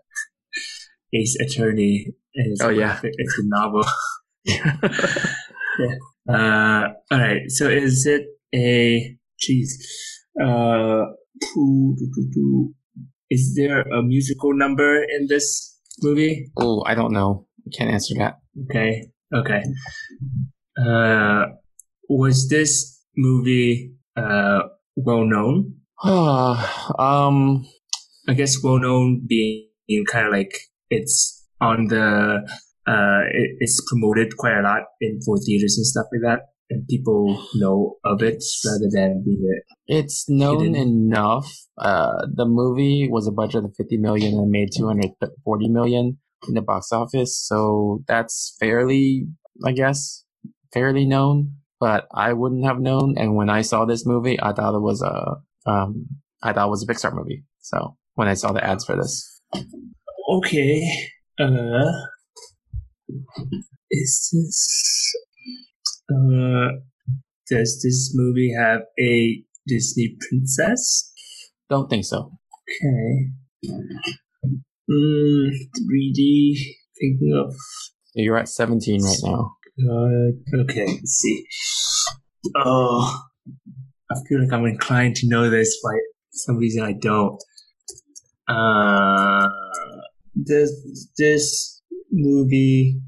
Speaker 5: Ace Attorney. It's
Speaker 4: Oh,
Speaker 5: a
Speaker 4: yeah.
Speaker 5: it's a novel. Uh, all right. So is it a jeez? Uh, is there a musical number in this movie?
Speaker 4: oh, I don't know. I can't answer that.
Speaker 5: Okay. Okay. Uh, was this movie uh well known?
Speaker 4: um,
Speaker 5: I guess well known being kind of like it's on the uh it, it's promoted quite a lot in for theaters and stuff like that, and people know of it rather than being a
Speaker 4: It's known
Speaker 5: didn't-
Speaker 4: enough. Uh, the movie was a budget of 50 million and made 240 million in the box office. So that's fairly, I guess, fairly known, but I wouldn't have known. And when I saw this movie, I thought it was a um, I thought it was a Pixar movie. So when I saw the ads for this,
Speaker 5: Okay. Uh, is this? Uh, does this movie have a Disney princess?
Speaker 4: don't think so.
Speaker 5: Okay. Mm, 3D. Thinking of.
Speaker 4: You're at 17 right now.
Speaker 5: Uh, okay, let's see. Oh, I feel like I'm inclined to know this, but for some reason I don't. Uh, does this movie?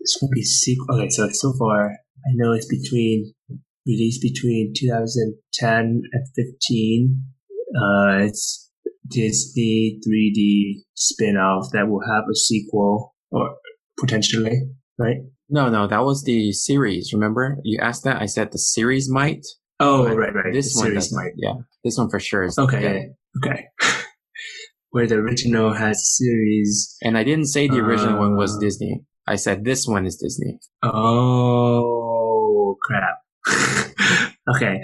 Speaker 5: This movie sequel. Okay, so so far I know it's between released between 2010 and 15. Uh, it's Disney 3D spin-off that will have a sequel or potentially, right?
Speaker 4: No, no, that was the series. Remember, you asked that. I said the series might.
Speaker 5: Oh, right, right.
Speaker 4: This
Speaker 5: the
Speaker 4: one
Speaker 5: series might.
Speaker 4: Yeah, this one for sure is
Speaker 5: Okay,
Speaker 4: dead.
Speaker 5: okay. Where the original has a series.
Speaker 4: And I didn't say the original one was
Speaker 5: Uh,
Speaker 4: Disney. I said this one is Disney.
Speaker 5: Oh crap. okay.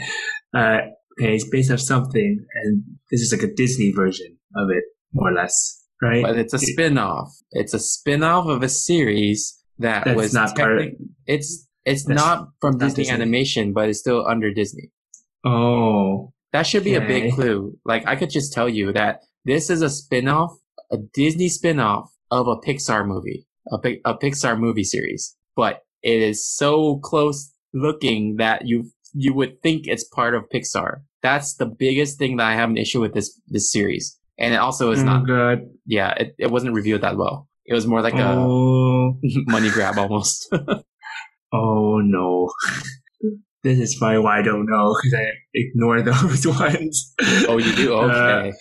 Speaker 5: Uh, okay, it's based on something, and this is like a Disney version of it, more or less, right?
Speaker 4: But it's a spin-off. It's a spin-off of a series that
Speaker 5: That's
Speaker 4: was
Speaker 5: not part of-
Speaker 4: It's it's
Speaker 5: That's
Speaker 4: not from
Speaker 5: not
Speaker 4: Disney,
Speaker 5: Disney.
Speaker 4: Animation, but it's still under Disney.
Speaker 5: oh,
Speaker 4: That should be a big clue. Like I could just tell you that this is a spin-off, a Disney spin-off of a Pixar movie, a, a Pixar movie series. But it is so close looking that you you would think it's part of Pixar. That's the biggest thing that I have an issue with this this series. And it also is
Speaker 5: oh
Speaker 4: not
Speaker 5: god.
Speaker 4: yeah, it, it wasn't reviewed that well. It was more like
Speaker 5: oh,
Speaker 4: a money grab almost.
Speaker 5: oh no. This is probably why I don't know because I ignore those ones.
Speaker 4: oh, you do? Okay.
Speaker 5: Uh,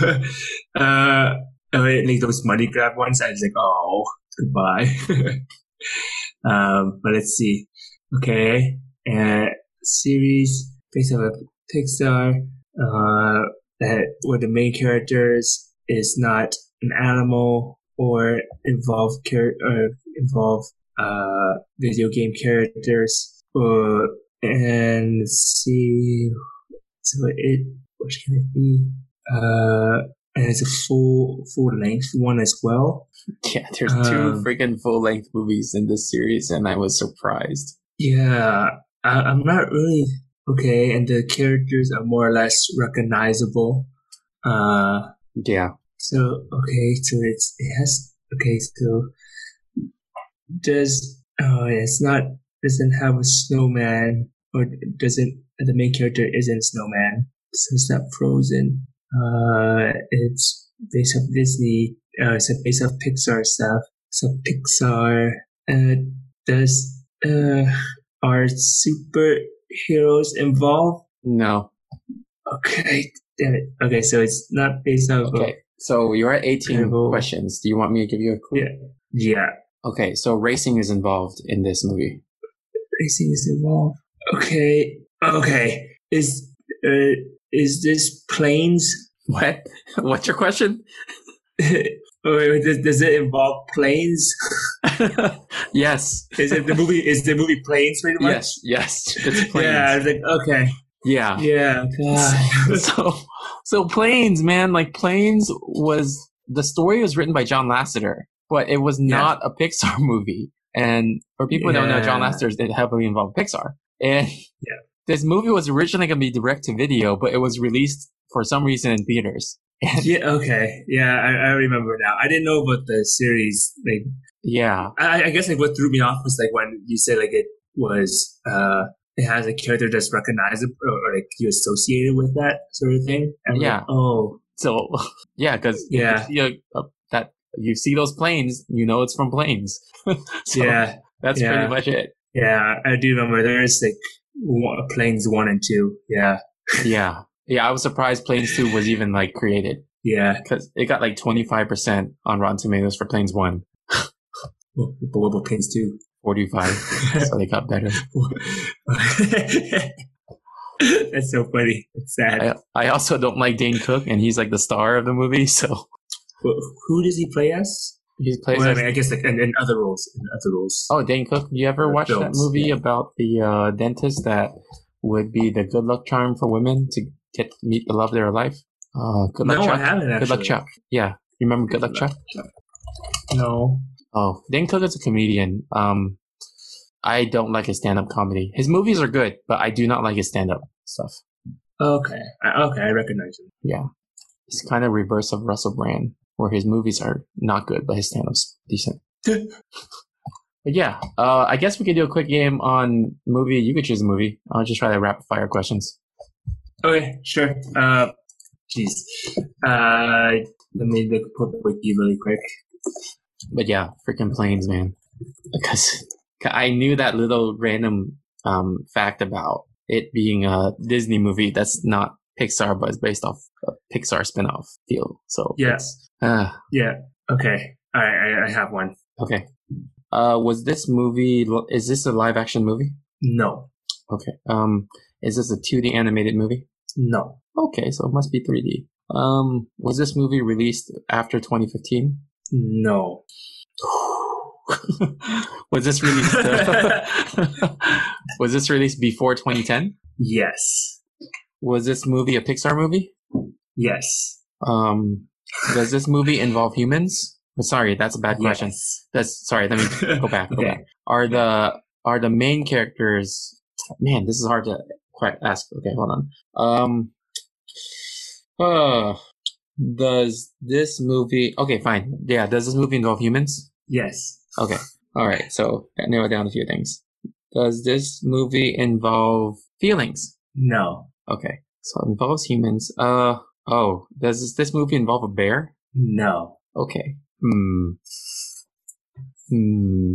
Speaker 5: uh, like those money grab ones, I was like, oh, goodbye. um, but let's see. Okay, uh, series based on a Pixar, uh, that where the main characters is not an animal or involve char- or involve uh video game characters. Uh, and see. So it what can it be? Uh, and it's a full full length one as well.
Speaker 4: Yeah, there's two
Speaker 5: Um,
Speaker 4: freaking full length movies in this series, and I was surprised.
Speaker 5: Yeah, I, I'm not really okay, and the characters are more or less recognizable. Uh,
Speaker 4: Yeah.
Speaker 5: so okay, so it's it has okay, so does oh it's not doesn't have a snowman or doesn't the main character isn't snowman, so it's not Frozen. Uh, it's based off Disney. Uh, it's based off Pixar stuff. So Pixar. Uh, does uh are superheroes involved?
Speaker 4: No.
Speaker 5: Okay, damn it. Okay, so it's not based off. Of,
Speaker 4: Okay. So you're at 18
Speaker 5: Terrible.
Speaker 4: questions. Do you want me to give you a clue?
Speaker 5: Yeah. yeah,
Speaker 4: Okay. So racing is involved in this movie.
Speaker 5: racing is involved. Okay, okay. Is uh is this planes?
Speaker 4: What? What's your question?
Speaker 5: Does, does it involve planes?
Speaker 4: yes.
Speaker 5: Is it the movie? Is the movie planes pretty much?
Speaker 4: Yes. Yes. It's planes.
Speaker 5: Yeah, I was like, okay,
Speaker 4: Yeah.
Speaker 5: yeah, God.
Speaker 4: so so planes man like planes was the story was written by john lasseter but it was
Speaker 5: Yeah.
Speaker 4: not a pixar movie and for people who don't know john
Speaker 5: Yeah.
Speaker 4: lasseter is heavily involved pixar and
Speaker 5: Yeah.
Speaker 4: This movie was originally going to be direct to video but it was released for some reason in theaters
Speaker 5: yeah, okay, yeah, I, I remember now. I didn't know about the series. Like,
Speaker 4: yeah
Speaker 5: I, I guess like what threw me off was like when you said like it was uh it has a character that's recognizable or, or like you associated with that sort of thing. And I'm like,
Speaker 4: Yeah.
Speaker 5: oh,
Speaker 4: so yeah because
Speaker 5: Yeah.
Speaker 4: you, uh, that you see those planes you know it's from planes so
Speaker 5: yeah,
Speaker 4: that's
Speaker 5: yeah.
Speaker 4: pretty much it
Speaker 5: yeah. I do remember there's like one, planes one and two. Yeah,
Speaker 4: yeah yeah i was surprised planes 2 was even like created
Speaker 5: yeah.
Speaker 4: because it got like 25% on Rotten Tomatoes for Planes 1,
Speaker 5: But what about planes two?
Speaker 4: 45. so they got better.
Speaker 5: That's so funny. It's sad.
Speaker 4: I, I also don't like Dane Cook, and he's like the star of the movie. So
Speaker 5: Who does he play as?
Speaker 4: He plays.
Speaker 5: Well, I mean, I guess like in, in other roles, in other roles.
Speaker 4: oh, Dane Cook. You ever watch that movie
Speaker 5: yeah.
Speaker 4: about the uh, dentist that would be the good luck charm for women to get meet the love of their life? Uh, good luck
Speaker 5: no, I haven't actually.
Speaker 4: Good luck Chuck. Yeah, you remember Good Luck Chuck?
Speaker 5: No.
Speaker 4: Oh, Dane Cook is a comedian. Um, I don't like his stand-up comedy. His movies are good, but I do not like his stand-up stuff.
Speaker 5: Okay. I, okay, I recognize him.
Speaker 4: Yeah, he's kind of reverse of Russell Brand, where his movies are not good, but his stand-up's decent. But yeah, uh, I guess we could do a quick game on movie. You could choose a movie. I'll just try the rapid fire questions.
Speaker 5: Okay, sure. Uh, jeez. Uh, let me look put wiki really quick.
Speaker 4: But yeah, freaking planes, man. Because I knew that little random um, fact about it being a Disney movie that's not Pixar, but it's based off a Pixar spin-off deal. So
Speaker 5: Yeah.
Speaker 4: Uh,
Speaker 5: Yeah. Okay. I I, I have one.
Speaker 4: okay. Uh, was this movie? Is this a live-action movie?
Speaker 5: No.
Speaker 4: Okay. Um, is this a 2D animated movie?
Speaker 5: No.
Speaker 4: Okay, so it must be 3D. Um, was this movie released after 2015?
Speaker 5: No.
Speaker 4: was this released? was this released before 2010?
Speaker 5: Yes.
Speaker 4: Was this movie a Pixar movie?
Speaker 5: Yes.
Speaker 4: Um, does this movie involve humans? Oh, Sorry, that's a bad question.
Speaker 5: Yes.
Speaker 4: That's sorry. Let me go back. Go
Speaker 5: Okay.
Speaker 4: back. Are the are the main characters? Man, this is hard to quite ask. Okay, hold on. Um, uh, does this movie? Okay, fine. Yeah, does this movie involve humans?
Speaker 5: Yes.
Speaker 4: Okay. All right. So I narrowed down a few things. Does this movie involve feelings?
Speaker 5: No.
Speaker 4: Okay. So it involves humans. Uh oh. Does this, this movie involve a bear?
Speaker 5: No.
Speaker 4: Okay. Hmm. Hmm.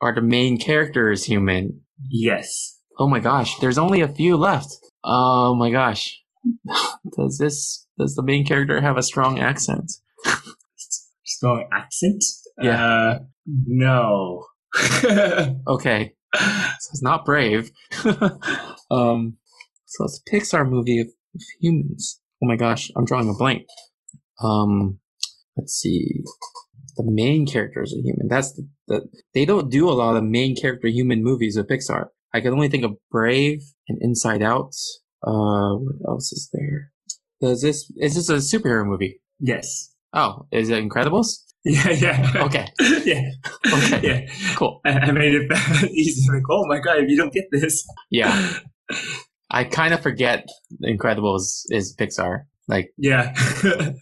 Speaker 4: Are the main characters human?
Speaker 5: Yes.
Speaker 4: Oh my gosh. There's only a few left. Oh my gosh. Does this does the main character have a strong accent?
Speaker 5: Strong accent?
Speaker 4: Yeah.
Speaker 5: Uh, no.
Speaker 4: Okay. So it's not brave. um, so it's a Pixar movie of, of humans. Oh my gosh, I'm drawing a blank. Um, let's see. The main characters are human. That's the, the they don't do a lot of main character human movies with Pixar. I can only think of Brave and Inside Out. Uh, what else is there? Does this is this a superhero movie?
Speaker 5: yes.
Speaker 4: Oh, is it Incredibles?
Speaker 5: Yeah, yeah.
Speaker 4: Okay,
Speaker 5: yeah.
Speaker 4: Okay.
Speaker 5: Yeah.
Speaker 4: cool.
Speaker 5: I, I made it easy. Like, oh my god, if you don't get this.
Speaker 4: Yeah, I kind of forget Incredibles is Pixar. Like,
Speaker 5: Yeah.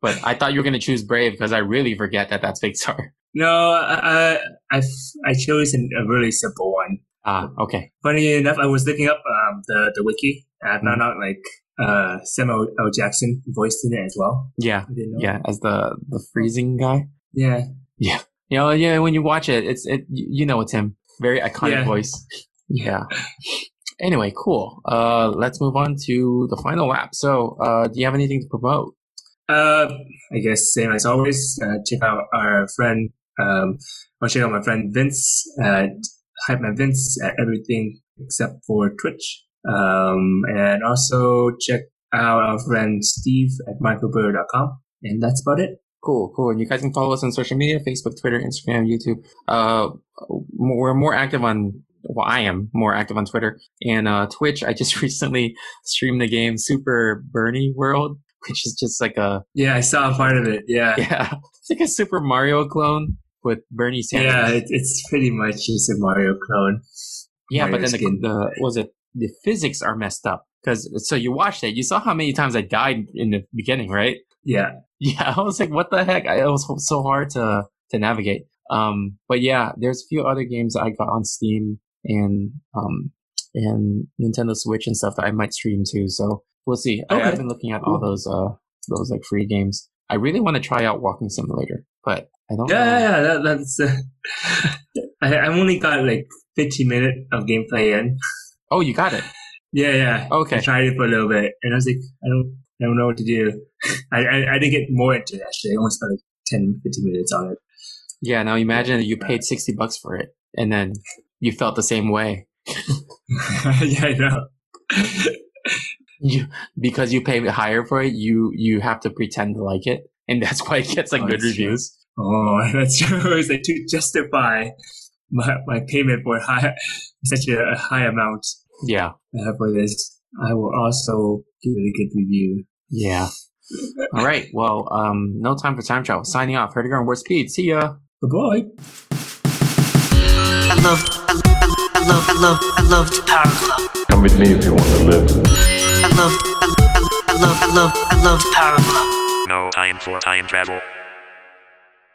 Speaker 4: but I thought you were gonna choose Brave because I really forget that that's Pixar.
Speaker 5: no, I, I, I chose a really simple one.
Speaker 4: Ah, okay.
Speaker 5: Funny enough, I was looking up um, the, the wiki. and I found out like uh, Samuel L. Jackson voiced in it as well.
Speaker 4: Yeah,
Speaker 5: I didn't know.
Speaker 4: yeah. As the the freezing guy.
Speaker 5: Yeah.
Speaker 4: yeah, You know, yeah. When you watch it, it's it. You you know it's him. Very iconic
Speaker 5: Yeah.
Speaker 4: voice. Yeah. Anyway, cool. Uh, let's move on to the final lap. So, uh, do you have anything to promote?
Speaker 5: Uh, I guess same as always. Uh, check out our friend. Um, I'll check out my friend Vince at Hype Man Vince at everything except for Twitch. Um, and also check out our friend Steve at michaelburr.com. And that's about it.
Speaker 4: Cool, cool. And you guys can follow us on social media: Facebook, Twitter, Instagram, YouTube. Uh, we're more active on. Well, I am more active on Twitter and uh, Twitch. I just recently streamed the game Super Bernie World, which is just like a
Speaker 5: Yeah, I saw a part of it. Yeah.
Speaker 4: yeah, it's like a Super Mario clone with Bernie Sanders.
Speaker 5: Yeah, it, it's pretty much just a Mario clone.
Speaker 4: Yeah, but then the, the was it the physics are messed up because so you watched it, you saw how many times I died in the beginning, right?
Speaker 5: Yeah.
Speaker 4: Yeah, I was like, what the heck? I, it was so hard to to navigate. Um, but yeah, there's a few other games I got on Steam and um and Nintendo Switch and stuff that I might stream too. So we'll see. I,
Speaker 5: Okay.
Speaker 4: I've been looking at all those uh those like free games. I really want to try out Walking Simulator, but I don't.
Speaker 5: Yeah,
Speaker 4: know.
Speaker 5: yeah, yeah. That, that's. Uh, I, I only got like 15 minutes of gameplay in.
Speaker 4: Oh, you got it.
Speaker 5: Yeah, yeah.
Speaker 4: Okay.
Speaker 5: I tried it for a little bit, and I was like, I don't, I don't know what to do. I, I, I didn't get more into it actually. I only spent like 10, 15 minutes on it.
Speaker 4: Yeah. Now imagine you paid sixty bucks for it, and then you felt the same way.
Speaker 5: yeah, I know.
Speaker 4: you because you pay higher for it, you you have to pretend to like it, and that's why it gets like
Speaker 5: Oh,
Speaker 4: good
Speaker 5: that's true.
Speaker 4: reviews.
Speaker 5: Oh, that's true. It's like to justify my, my payment for high, such a, a high amount
Speaker 4: Yeah.
Speaker 5: uh, for this. I will also give it a good review.
Speaker 4: Yeah. All right. Well, um, no time for time travel. Signing off. Heard it on Word Speed. See ya.
Speaker 5: Bye bye.
Speaker 1: I love, I, I, I love, I love, I love Power Glove.
Speaker 2: Come with me if you want to live.
Speaker 1: I love, I, I, I love, I love, I love the Power Glove.
Speaker 3: No time for time travel.